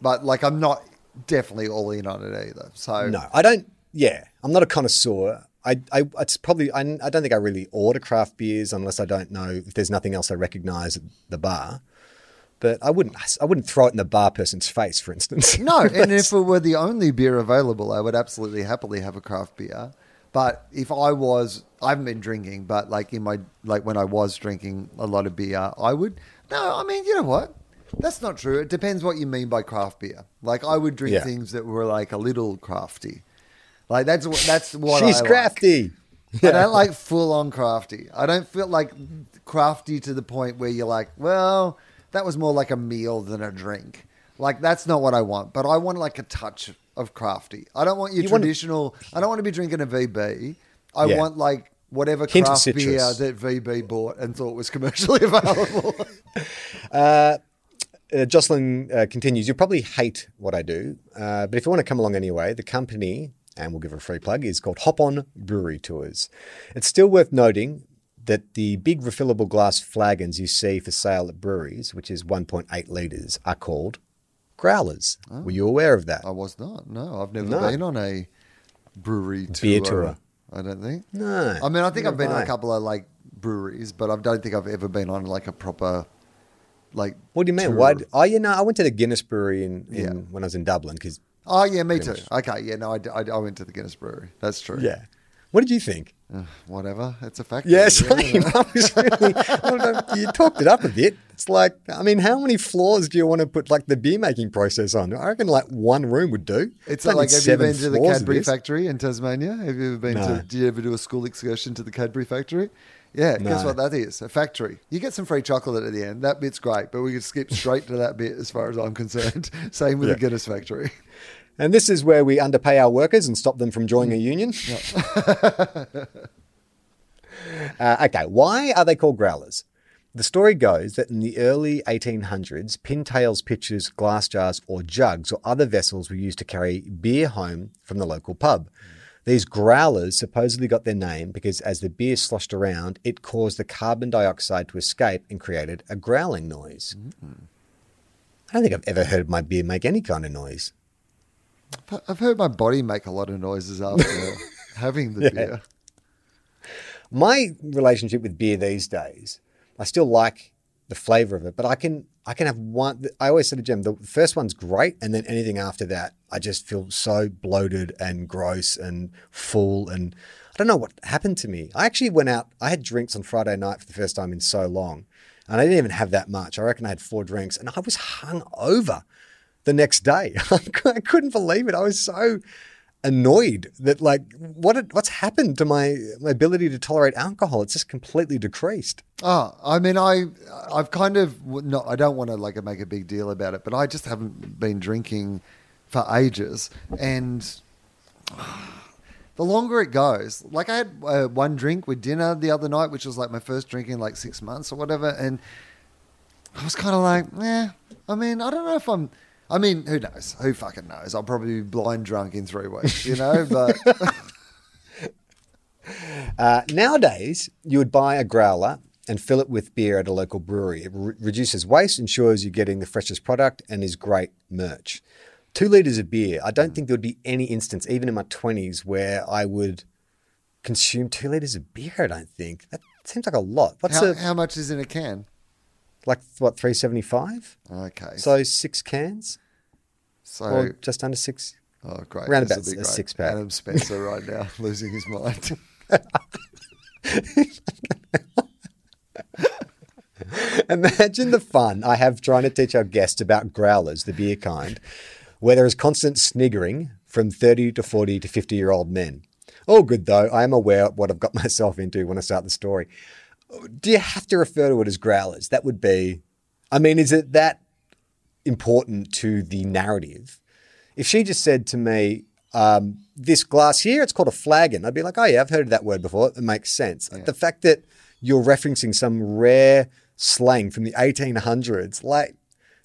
B: but like I'm not definitely all in on it either. So
A: No, I don't. Yeah, I'm not a connoisseur. I, I it's probably I, I don't think I really order craft beers unless I don't know if there's nothing else I recognise at the bar. But I wouldn't I wouldn't throw it in the bar person's face, for instance. [laughs]
B: No, and if [laughs] it were the only beer available, I would absolutely happily have a craft beer. But if I was, I haven't been drinking, but like in my like when I was drinking a lot of beer, I would. No, I mean, you know what? That's not true. It depends what you mean by craft beer. Like I would drink
A: Yeah.
B: things that were like a little crafty. Like that's what that's what
A: She's
B: I like.
A: crafty.
B: I don't like full on crafty. I don't feel like crafty to the point where you're like, well, that was more like a meal than a drink. Like that's not what I want. But I want like a touch of crafty. I don't want your
A: You want-
B: traditional. I don't want to be drinking a VB. I
A: Yeah.
B: want like whatever
A: Hint
B: craft beer that VB bought and thought was commercially [laughs] available. [laughs]
A: Uh, Jocelyn uh, continues, You'll probably hate what I do, uh, but if you want to come along anyway, the company, and we'll give a free plug, is called Hop On Brewery Tours. It's still worth noting that the big refillable glass flagons you see for sale at breweries, which is 1.8 litres, are called growlers. Oh. Were you aware of that?
B: I was not. No, I've never
A: No.
B: been on a brewery tour.
A: Beer tour.
B: I don't think.
A: No.
B: I mean, I think I've been on a couple of like breweries, but I don't think I've ever been on like a proper like.
A: What do you mean?
B: tour.
A: Why? Oh, you know, I went to the Guinness Brewery in, in
B: Yeah.
A: when I was in Dublin because
B: Oh yeah, me too. Okay, yeah, no, I I went to the Guinness Brewery. That's true.
A: yeah. What did you think?
B: Ugh, whatever. It's a factory.
A: Yeah, same. [laughs] I was really, I you talked it up a bit. It's like, I mean, how many floors do you want to put like the beer making process on? I reckon like one room would do.
B: It's
A: Don't
B: like, have you been to the Cadbury factory in Tasmania? Have you ever been
A: No.
B: to? Did you ever do a school excursion to the Cadbury factory? Yeah, guess what that is? A factory. You get some free chocolate at the end. That bit's great, but we could skip straight to that bit as far as I'm concerned. [laughs] Same with
A: Yeah.
B: the Guinness factory.
A: And this is where we underpay our workers and stop them from joining a union. [laughs] [laughs] uh, okay, why are they called growlers? The story goes that in the early 1800s, pintails, pitchers, glass jars, or jugs or other vessels were used to carry beer home from the local pub. These growlers supposedly got their name because as the beer sloshed around, it caused the carbon dioxide to escape and created a growling noise. Mm. I don't think I've ever heard my beer make any kind of noise.
B: I've heard my body make a lot of noises after [laughs] having the
A: Yeah.
B: beer.
A: my relationship with beer these days, I still like the flavor of it, but I can I can have one. I always say to Jim, the first one's great, and then anything after that, I just feel so bloated and gross and full, and I don't know what happened to me. I actually went out. I had drinks on Friday night for the first time in so long, and I didn't even have that much. I reckon I had four drinks, and I was hung over the next day. [laughs] I couldn't believe it. I was so annoyed that like what what's happened to my my ability to tolerate alcohol it's just completely decreased
B: Oh, I mean, I, I've kind of not. I don't want to like make a big deal about it, but I just haven't been drinking for ages, and the longer it goes, like I had uh, one drink with dinner the other night, which was like my first drink in like six months or whatever, and I was kind of like, yeah. I mean, I don't know if I'm. I mean, who knows? Who fucking knows? I'll probably be blind drunk in three weeks, you know. [laughs] But
A: uh, nowadays you would buy a growler and fill it with beer at a local brewery it re- reduces waste ensures you're getting the freshest product and is great merch two liters of beer i don't think there would be any instance even in my 20s where i would consume two liters of beer i don't think that seems like a lot what's
B: how,
A: a
B: how much is in a can?
A: like what 375
B: Okay,
A: so six cans
B: so
A: or just under six
B: Oh, great.
A: Round about a six-pack.
B: Adam Spencer right now, [laughs] losing his mind. [laughs]
A: Imagine the fun I have trying to teach our guests about growlers, the beer kind, where there is constant sniggering from 30 to 40 to 50 year old men. All good though, I am aware of what I've got [laughs] myself into when I start the story. Do you have to refer to it as growlers? That would be, I mean, is it that important to the narrative? If she just said to me, um, this glass here, it's called a flagon, I'd be like, oh yeah, I've heard of that word before. It makes sense. The fact that you're referencing some rare slang from the 1800s, like,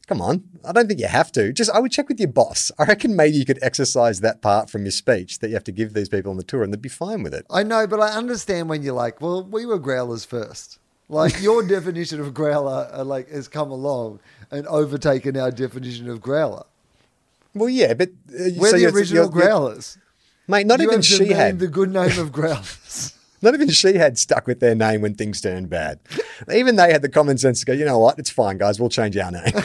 A: come on, I don't think you have to. Just, I would check with your boss. I reckon maybe you could exercise that part from your speech that you have to give these people on the tour and they'd be fine with it.
B: I know, but I understand when you're like, well, we were growlers first. Like your definition of growler, uh, like has come along and overtaken our definition of growler.
A: Well, yeah, but uh,
B: We're
A: so
B: the
A: you're-
B: original
A: you're- you're-
B: growlers.
A: mate. Not
B: you
A: even she had.
B: the good name of growlers. [laughs]
A: Not even she had stuck with their name when things turned bad. even they had the common sense to go, you know what, it's fine, guys, we'll change our name. [laughs]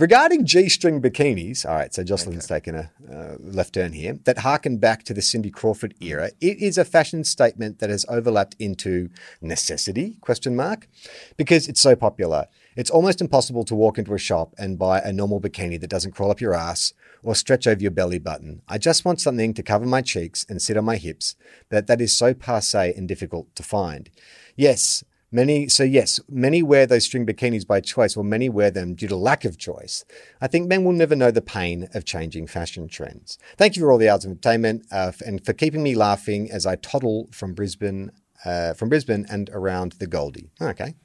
A: Regarding G-string bikinis, all right, so Jocelyn's taken a uh, left turn here, that harken back to the Cindy Crawford era. It is a fashion statement that has overlapped into necessity, question mark, because it's so popular. It's almost impossible to walk into a shop and buy a normal bikini that doesn't crawl up your ass or stretch over your belly button. I just want something to cover my cheeks and sit on my hips, but that is so passe and difficult to find. Yes, Many, so yes, many wear those string bikinis by choice, or many wear them due to lack of choice. I think men will never know the pain of changing fashion trends. Thank you for all the hours of entertainment uh, and for keeping me laughing as I toddle from Brisbane, uh, from Brisbane and around the Goldie. Okay,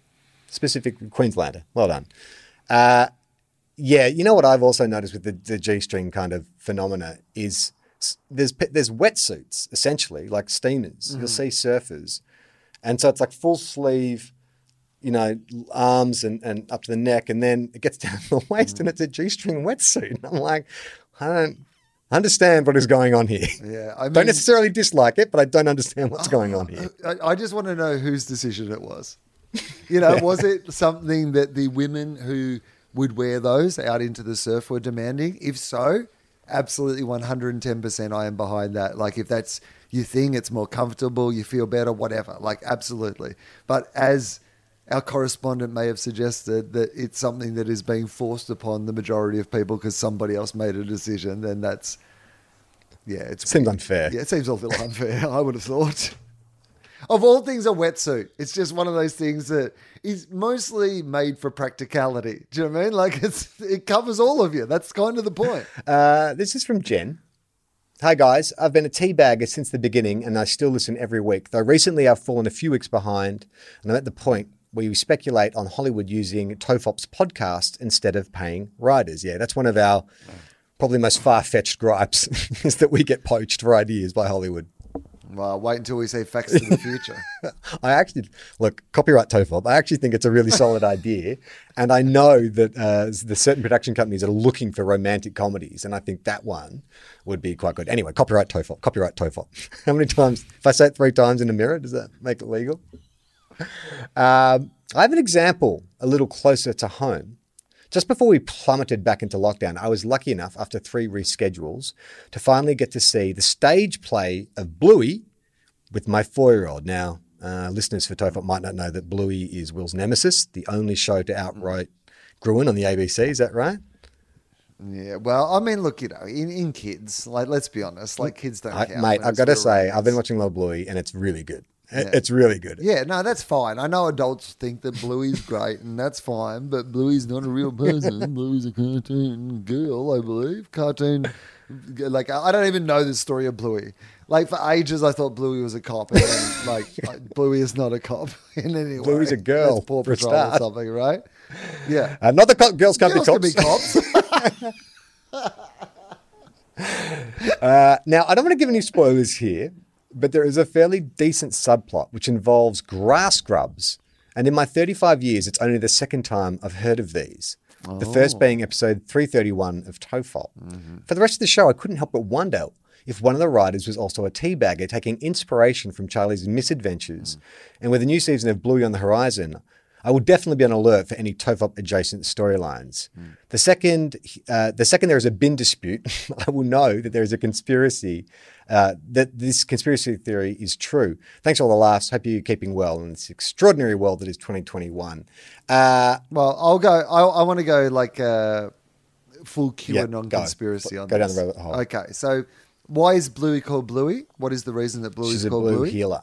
A: specific Queenslander. Well done. Uh, yeah, you know what I've also noticed with the, the G-string kind of phenomena is there's there's wetsuits essentially like steamers. You'll see surfers, and so it's like full sleeve, you know, arms and, and up to the neck, and then it gets [laughs] down to the waist, and mm. it's a G-string wetsuit. And I'm like, I don't understand what is going on here.
B: Yeah, I
A: don't necessarily dislike it, but I don't understand what's going on here. [laughs]
B: I, I just want to know whose decision it was. You know, [laughs] was it something that the women who would wear those out into the surf were demanding? If so, absolutely 110% I am behind that. Like, if that's your thing, it's more comfortable, you feel better, whatever. Like, absolutely. But as our correspondent may have suggested that it's something that is being forced upon the majority of people because somebody else made a decision, then that's, yeah, it
A: Seems unfair.
B: yeah, it seems a little unfair. [laughs] I would have thought. Of all things, a wetsuit. It's just one of those things that is mostly made for practicality. Do you know what I mean? Like it's it covers all of you. That's kind of the point.
A: Uh, this is from Jen. Hi guys, I've been a teabagger since the beginning and I still listen every week. Though recently I've fallen a few weeks behind and I'm at the point where we speculate on Hollywood using Tofop's podcast instead of paying writers. Yeah, that's one of our probably most far-fetched gripes [laughs] is that we get poached for ideas by Hollywood.
B: Well, wait until we see facts in the future. [laughs]
A: I actually look copyright Tofop. I actually think it's a really solid [laughs] idea, and I know that uh, the certain production companies are looking for romantic comedies, and I think that one would be quite good. Anyway, copyright Tofop. Copyright Tofop. [laughs] How many times? If I say it three times in a mirror, does that make it legal? Um, I have an example a little closer to home. Just before we plummeted back into lockdown, I was lucky enough, after three reschedules, to finally get to see the stage play of Bluey with my four year old. Now, uh, listeners for Tofop might not know that Bluey is Will's nemesis, the only show to outright Gruen on the ABC. Is that right?
B: yeah. Well, I mean, look, you know, in, in kids, like let's be honest, like kids don't
A: I,
B: count.
A: Mate, I've got to say, I've been watching Love Bluey and it's really good.
B: Yeah.
A: It's really good.
B: Yeah, no, that's fine. I know adults think that Bluey's great, and that's fine. But Bluey's not a real person. [laughs] Bluey's a cartoon girl, I believe. Cartoon, like I don't even know the story of Bluey. Like for ages, I thought Bluey was a cop, and then, like [laughs] Bluey is not a cop [laughs] in any way.
A: Bluey's a girl,
B: That's Paw Patrol or something, right? Yeah,
A: Uh, not the co- girls can't
B: girls
A: be
B: can be
A: cops.
B: cops.
A: Uh, now, I don't want to give any spoilers here, but there is a fairly decent subplot which involves grass grubs. And in my 35 years, it's only the second time I've heard of these. The first oh. being episode 331 of Tofop. Mm-hmm. For the rest of the show, I couldn't help but wonder if one of the writers was also a teabagger taking inspiration from Charlie's misadventures. Mm. And with a new season of Bluey on the horizon, I will definitely be on alert for any Tofop adjacent storylines. The second, uh, the second there is a bin dispute, [laughs] I will know that there is a conspiracy, uh, that this conspiracy theory is true. Thanks for all the laughs. Hope you're keeping well in this extraordinary world that is 2021. Uh,
B: well, I'll go. I, I want to go like uh, full
A: Yeah,
B: QAnon
A: go.
B: conspiracy on
A: Go down the rabbit hole.
B: Okay, so why is Bluey called Bluey? What is the reason that Bluey
A: she's
B: is
A: a
B: called
A: blue
B: Bluey?
A: heeler.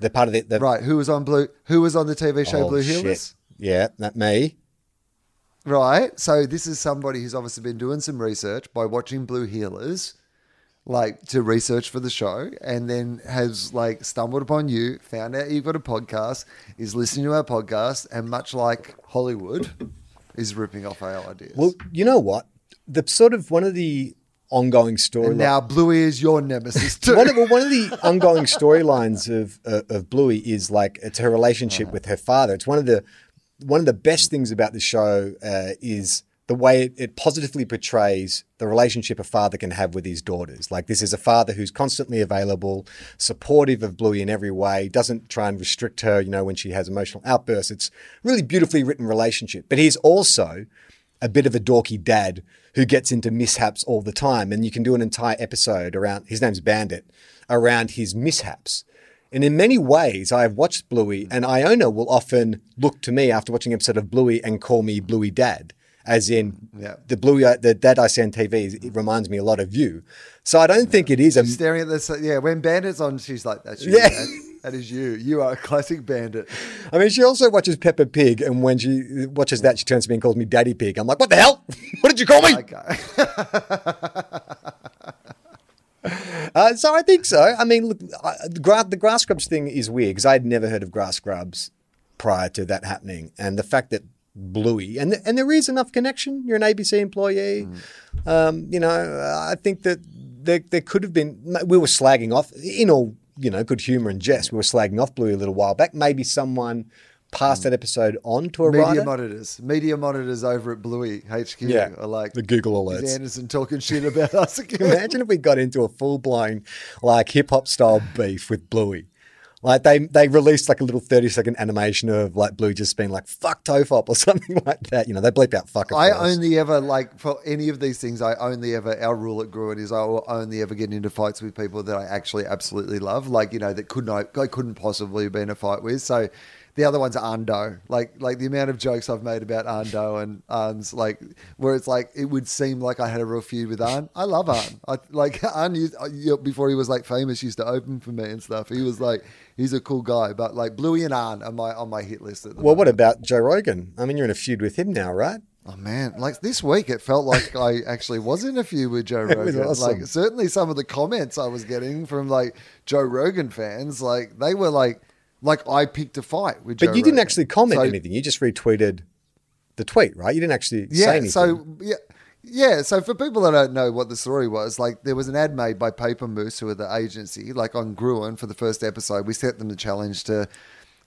A: They're part of the, the
B: Right. Who was on Blue? Who was on the TV show
A: Oh,
B: Blue
A: shit.
B: Heelers?
A: Yeah, that me.
B: Right. So this is somebody who's obviously been doing some research by watching Blue Heelers, like to research for the show, and then has like stumbled upon you, found out you've got a podcast, is listening to our podcast, and much like Hollywood, is ripping off our ideas.
A: Well, you know what? The sort of one of the ongoing
B: and now Bluey is your nemesis too.
A: one of, well, one of the ongoing storylines of uh, of Bluey is like it's her relationship with her father. It's one of the one of the best things about the show uh, is the way it, it positively portrays the relationship a father can have with his daughters. Like this is a father who's constantly available, supportive of Bluey in every way, doesn't try and restrict her, you know, when she has emotional outbursts. It's really beautifully written relationship. But he's also a bit of a dorky dad who gets into mishaps all the time. And you can do an entire episode around his name's Bandit, around his mishaps. And in many ways, I have watched Bluey, and Iona will often look to me after watching an episode of Bluey and call me Bluey Dad, as in
B: Yeah.
A: the Bluey, uh, the dad I see on TV. It reminds me a lot of you. So I don't think it is a.
B: Staring at this, yeah. When Bandit's on, she's like, "That's you.
A: Yeah. [laughs]
B: That is you. You are a classic Bandit."
A: I mean, she also watches Peppa Pig, and when she watches that, she turns to me and calls me Daddy Pig. I'm like, what the hell? [laughs] What did you call me?
B: Okay. [laughs]
A: Uh, so I think so. I mean, look, I, the, gra- the grass grubs thing is weird because I'd never heard of grass grubs prior to that happening, and the fact that Bluey and and there is enough connection. You're an ABC employee. Um, you know, I think that there there could have been. We were slagging off in all you know good humor and jest. We were slagging off Bluey a little while back. Maybe someone passed that episode on to a
B: Media
A: writer.
B: monitors, media monitors over at Bluey HQ
A: Yeah,
B: are like
A: the Google
B: "Is
A: alerts."
B: Anderson talking shit about us again.
A: Imagine if we got into a full blown like hip hop style beef with Bluey. Like they they released like a little thirty second animation of like Blue just being like "fuck Tofop" or [laughs] something like that. You know, they bleep out "fuck."
B: I only ever like for any of these things. I only ever our rule at Gruit is I will only ever get into fights with people that I actually absolutely love. Like you know that could not I couldn't possibly have been a fight with. So the other ones Ando. Like like the amount of jokes I've made about Ando and Arn's like where it's like it would seem like I had a real feud with Arn. I love Arn. I like [laughs] Arn used, uh, before he was like famous used to open for me and stuff. He was like he's a cool guy. But like Bluey and Arn are my on my hit list at the
A: Well, what about Joe Rogan? I mean, you're in a feud with him now, right?
B: Oh man, like this week, it felt like I actually was in a few with Joe [laughs] Rogan.
A: awesome.
B: Like certainly some of the comments I was getting from like Joe Rogan fans, like they were like, like I picked a fight with.
A: But
B: Joe
A: you didn't
B: Rogan.
A: actually comment
B: So-
A: anything. You just retweeted the tweet, right? You didn't actually say
B: Yeah.
A: anything.
B: So yeah. Yeah, so for people that don't know what the story was, like there was an ad made by Paper Moose, who are the agency, like on Gruen for the first episode. We set them the challenge to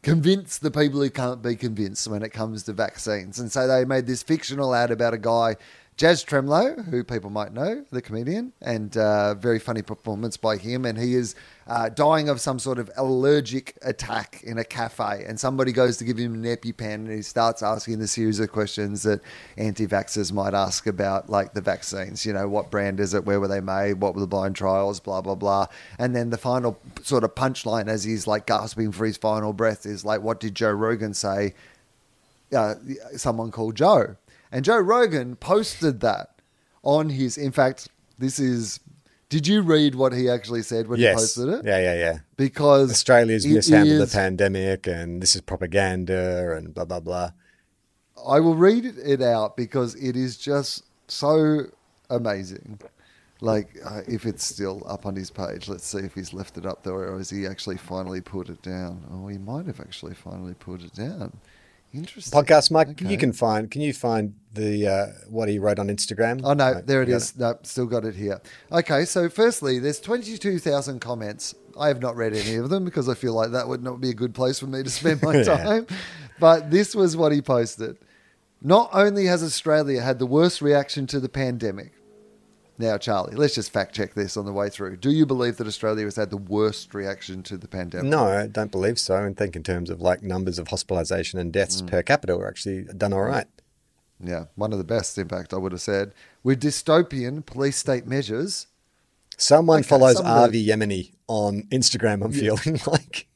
B: convince the people who can't be convinced when it comes to vaccines. And so they made this fictional ad about a guy, Jazz Twemlow, who people might know, the comedian, and uh, very funny performance by him. And he is uh, dying of some sort of allergic attack in a cafe. And somebody goes to give him an EpiPen and he starts asking the series of questions that anti vaxxers might ask about, like the vaccines. You know, what brand is it? Where were they made? What were the blind trials? Blah, blah, blah. And then the final sort of punchline as he's like gasping for his final breath is like, what did Joe Rogan say? uh, someone called Joe. And Joe Rogan posted that on his. In fact, this is. Did you read what he actually said when
A: yes.
B: he posted it?
A: Yeah, yeah, yeah.
B: Because
A: Australia's mishandled
B: is-
A: the pandemic and this is propaganda and blah, blah, blah.
B: I will read it out because it is just so amazing. Like, uh, if it's still up on his page, let's see if he's left it up there or has he actually finally put it down. Oh, he might have actually finally put it down. Interesting.
A: Podcast, Mike,
B: Okay.
A: you can find, can you find the, uh, what he wrote on Instagram?
B: Oh no, there it
A: you.
B: No, still got it here. Okay, so firstly, there's 22,000 comments. I have not read any of them because I feel like that would not be a good place for me to spend my [laughs]
A: Yeah.
B: time. But this was what he posted. Not only has Australia had the worst reaction to the pandemic. Now, Charlie, let's just fact check this on the way through. Do you believe that Australia has had the worst reaction to the pandemic?
A: No, I don't believe so. And think in terms of like numbers of hospitalization and deaths
B: Mm.
A: per capita, we're actually done all right.
B: Yeah, one of the best, in fact, I would have said. With dystopian police state measures,
A: Someone
B: Okay,
A: follows
B: some of the-
A: Avi Yemini on Instagram. I'm feeling [laughs] like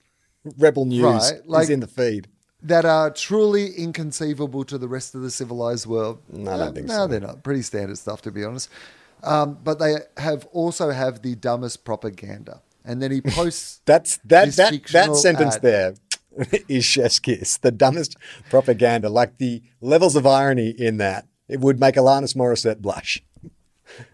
A: Rebel News
B: Right, like-
A: is in the feed.
B: that are truly inconceivable to the rest of the civilized world.
A: No, I don't think
B: no,
A: so.
B: they're not. Pretty standard stuff, to be honest. Um, but they have also have the dumbest propaganda. And then he [laughs] posts.
A: That's that that that sentence
B: ad.
A: there [laughs] is chef's kiss. The dumbest propaganda. Like the levels of irony in that. It would make Alanis Morissette blush.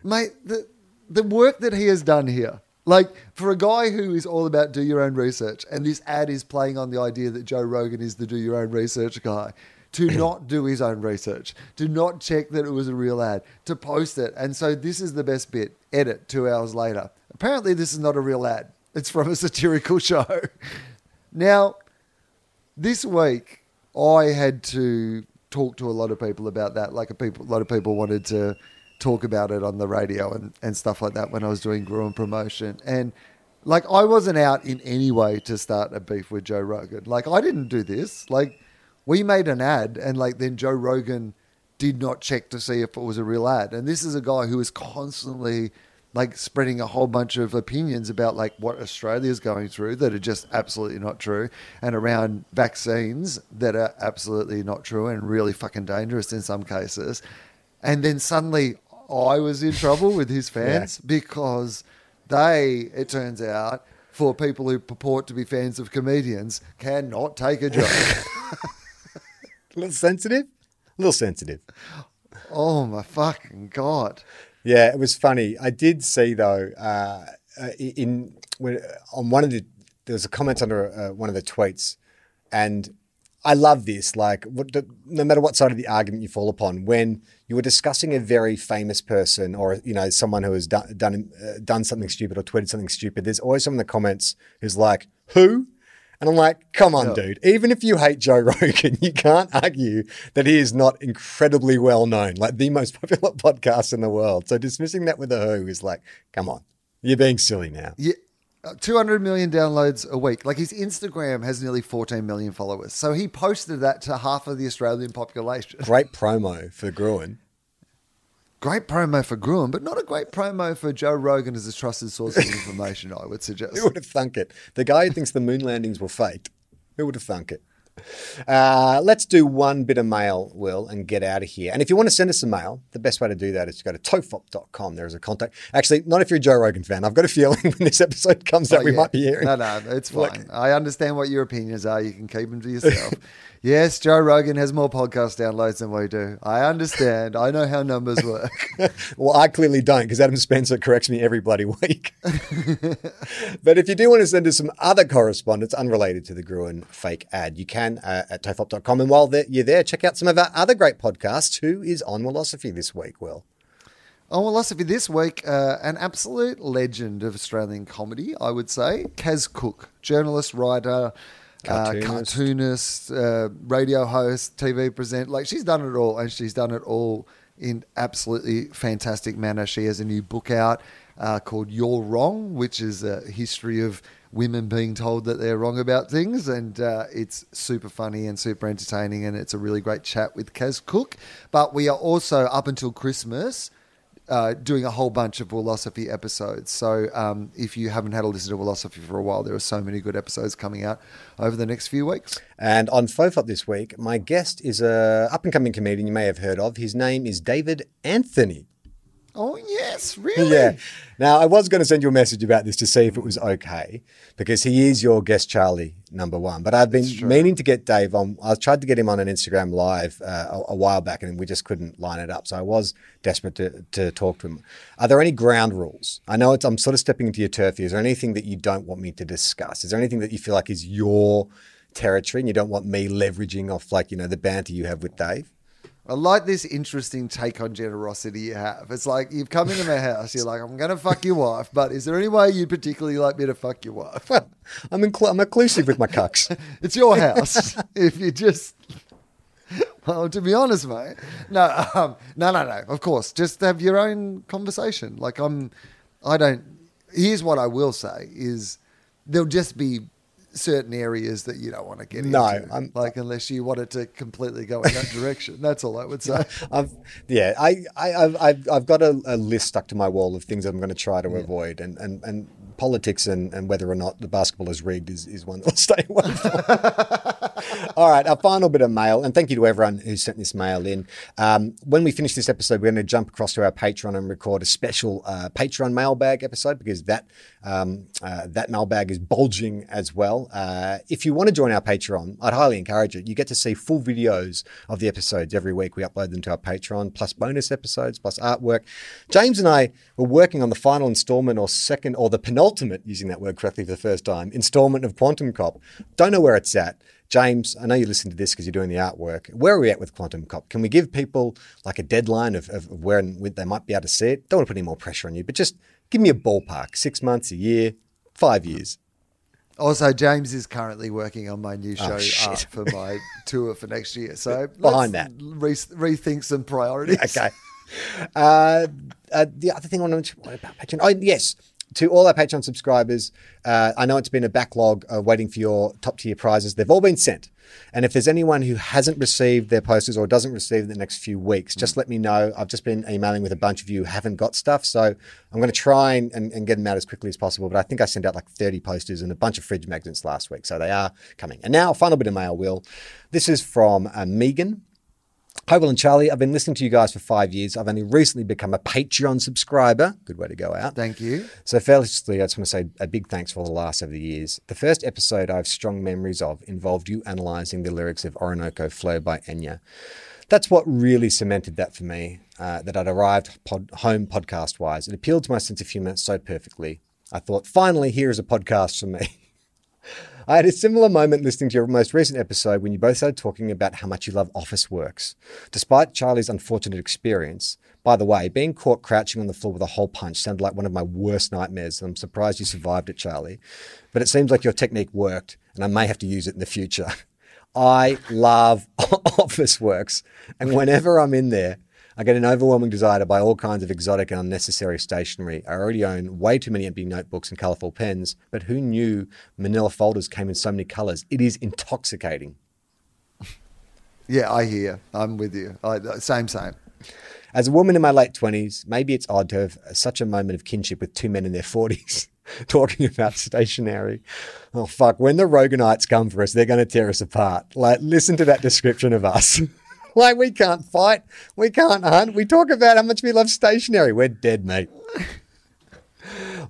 B: Mate, the, the work that he has done here, like for a guy who is all about do your own research, and this ad is playing on the idea that Joe Rogan is the do your own research guy, to [clears throat] not do his own research, to not check that it was a real ad, to post it. And so this is the best bit edit two hours later. Apparently, this is not a real ad, it's from a satirical [laughs] show. Now, this week I had to talk to a lot of people about that. Like a people, a lot of people wanted to talk about it on the radio and, and stuff like that when I was doing Gruen promotion. And like I wasn't out in any way to start a beef with Joe Rogan. Like I didn't do this. Like we made an ad and like then Joe Rogan did not check to see if it was a real ad. And this is a guy who is constantly like spreading a whole bunch of opinions about like what Australia's going through that are just absolutely not true and around vaccines that are absolutely not true and really fucking dangerous in some cases. And then suddenly I was in trouble with his [laughs] fans because they, it turns out, for people who purport to be fans of comedians, cannot take a joke. [laughs]
A: A little sensitive. A little sensitive.
B: oh my fucking god!
A: Yeah, it was funny. I did see though uh, uh, in when, on one of the there was a comment under uh, one of the tweets, and I love this. Like, what, no matter what side of the argument you fall upon, when you are discussing a very famous person or you know someone who has done done uh, done something stupid or tweeted something stupid, there's always someone in the comments who's like, "Who?" And I'm like, come on, dude. Even if you hate Joe [laughs] Rogan, you can't argue that he is not incredibly well known, like the most [laughs] popular podcast in the world. So dismissing that with a who is like, come on, you're being silly now.
B: Yeah. Uh, 200 million downloads a week. Like his Instagram has nearly 14 million followers. So he posted that to half of the Australian population.
A: Great promo for Gruen.
B: Great promo for Gruen, but not a great promo for Joe Rogan as a trusted source of information, I would suggest. [laughs]
A: Who would have thunk it? The guy who thinks the moon landings were fake. Who would have thunk it? Uh, let's do one bit of mail, Will, and get out of here. And if you want to send us a mail, the best way to do that is to go to tofop.com. There's a contact. Actually, not if you're a Joe Rogan fan. I've got a feeling [laughs] when this episode comes out,
B: Oh,
A: we
B: yeah.
A: might be hearing.
B: No, no, it's fine.
A: Like-
B: I understand what your opinions are. You can keep them to yourself. [laughs] yes, Joe Rogan has more podcast downloads than we do. I understand. I know how numbers work. [laughs]
A: Well, I clearly don't because Adam Spencer corrects me every bloody week. but if you do want to send us some other correspondence unrelated to the Gruen fake ad, you can uh, at tofop.com. And while you're there, check out some of our other great podcasts. Who is on Wilosophy this week, Wil?
B: On Wilosophy this week, uh, an absolute legend of Australian comedy, I would say. Kaz Cooke, journalist, writer,
A: Cartoonist.
B: uh, cartoonist, uh, radio host, TV presenter. Like she's done it all, and she's done it all in absolutely fantastic manner. She has a new book out uh, called "You're Wrong," which is a history of women being told that they're wrong about things, and uh, it's super funny and super entertaining, and it's a really great chat with Kaz Cooke. But we are also up until Christmas uh, doing a whole bunch of Wilosophy episodes. So um, if you haven't had a listen to Wilosophy for a while, there are so many good episodes coming out over the next few weeks.
A: And on Fofop this week, my guest is a up and coming comedian you may have heard of. His name is David Anthony.
B: Oh yes, really?
A: Yeah. Now, I was going to send you a message about this to see if it was okay because he is your guest, Charlie, number one. But I've been meaning to get Dave on. I tried to get him on an Instagram live uh, a, a while back and we just couldn't line it up. So I was desperate to, to talk to him. Are there any ground rules? I know it's, I'm sort of stepping into your turf here. Is there anything that you don't want me to discuss? Is there anything that you feel like is your territory and you don't want me leveraging off like, you know, the banter you have with Dave?
B: I like this interesting take on generosity you have. It's like you've come into my [laughs] house, you're like, I'm going to fuck your wife, but is there any way you'd particularly like me to fuck your wife?
A: I'm, incl- I'm inclusive with my cucks. [laughs]
B: It's your house. [laughs] if you just, well, to be honest, mate, no, um, no, no, no. Of course, just have your own conversation. Like I'm, I don't. Here's what I will say: is there'll just be certain areas that you don't want to get
A: No,
B: into.
A: I'm-
B: like unless you want it to completely go in that direction. That's all I would say. [laughs]
A: I've, yeah, I, I, I've, I've, I've got a, a list stuck to my wall of things I'm going to try to avoid, and, and, and politics and, and whether or not the basketball is rigged is, is one that I'll stay away from. [laughs] [laughs] All right, our final bit of mail, and thank you to everyone who sent this mail in. Um, when we finish this episode, we're going to jump across to our Patreon and record a special uh, Patreon mailbag episode because that um, uh, that mailbag is bulging as well. Uh, if you want to join our Patreon, I'd highly encourage it. You get to see full videos of the episodes every week. We upload them to our Patreon, plus bonus episodes, plus artwork. James and I were working on the final installment or second, or the penultimate, using that word correctly for the first time, installment of Quantum Cop. Don't know where it's at. James, I know you listen to this because you're doing the artwork. Where are we at with Quantum Cop? Can we give people like a deadline of, of where they might be able to see it? Don't want to put any more pressure on you, but just give me a ballpark six months, a year, five years.
B: Also, James is currently working on my new show
A: Oh,
B: art for my [laughs] tour for next year. So
A: Behind
B: let's
A: that.
B: re- rethink some priorities.
A: Okay. Uh, uh, the other thing I want to mention what about Patreon. Oh, yes. To all our Patreon subscribers, uh, I know it's been a backlog uh, waiting for your top tier prizes. They've all been sent. And if there's anyone who hasn't received their posters or doesn't receive in the next few weeks, just let me know. I've just been emailing with a bunch of you who haven't got stuff. So I'm going to try and, and, and get them out as quickly as possible. But I think I sent out like 30 posters and a bunch of fridge magnets last week. So they are coming. And now, final bit of mail, Wil. This is from uh, Megan. Hi, Wil and Charlie. I've been listening to you guys for five years. I've only recently become a Patreon subscriber. Good way to go out.
B: Thank you.
A: So, firstly, I just want to say a big thanks for the last of the years. The first episode I have strong memories of involved you analysing the lyrics of Orinoco Flow by Enya. That's what really cemented that for me, uh, that I'd arrived pod- home podcast wise. It appealed to my sense of humour so perfectly. I thought, finally, here is a podcast for me. [laughs] I had a similar moment listening to your most recent episode when you both started talking about how much you love Officeworks. Despite Charlie's unfortunate experience, by the way, being caught crouching on the floor with a hole punch sounded like one of my worst nightmares, and I'm surprised you survived it, Charlie. But it seems like your technique worked, and I may have to use it in the future. [laughs] I love [laughs] Officeworks, and whenever I'm in there, I get an overwhelming desire to buy all kinds of exotic and unnecessary stationery. I already own way too many empty notebooks and colourful pens, but who knew manila folders came in so many colours? It is intoxicating. [laughs]
B: Yeah, I hear. I'm with you. I, same, same.
A: As a woman in my late 20s, maybe it's odd to have such a moment of kinship with two men in their 40s [laughs] talking about stationery. Oh, fuck. When the Roganites come for us, they're going to tear us apart. Like, listen to that description of us. [laughs] like, we can't fight. We can't hunt. We talk about how much we love stationery. We're dead, mate. [laughs]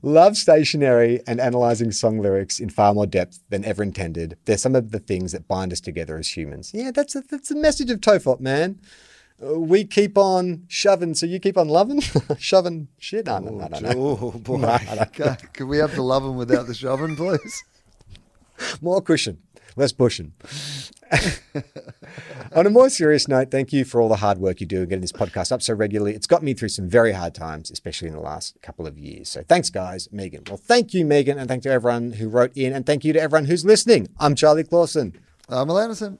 A: Love stationery and analysing song lyrics in far more depth than ever intended. They're some of the things that bind us together as humans. Yeah, that's a, that's the message of Tofop, man. Uh, we keep on shoving, so you keep on loving, [laughs] shoving shit. No, no, no, no, no.
B: Oh boy, [laughs] can, can we have the loving without the shoving, please?
A: More cushion, less pushing. On a more serious note, thank you for all the hard work you do in getting this podcast up so regularly. It's got me through some very hard times, especially in the last couple of years. So thanks, guys. Megan. Well, thank you, Megan, and thank you to everyone who wrote in, and thank you to everyone who's listening. I'm Charlie Clausen.
B: I'm Al Anderson.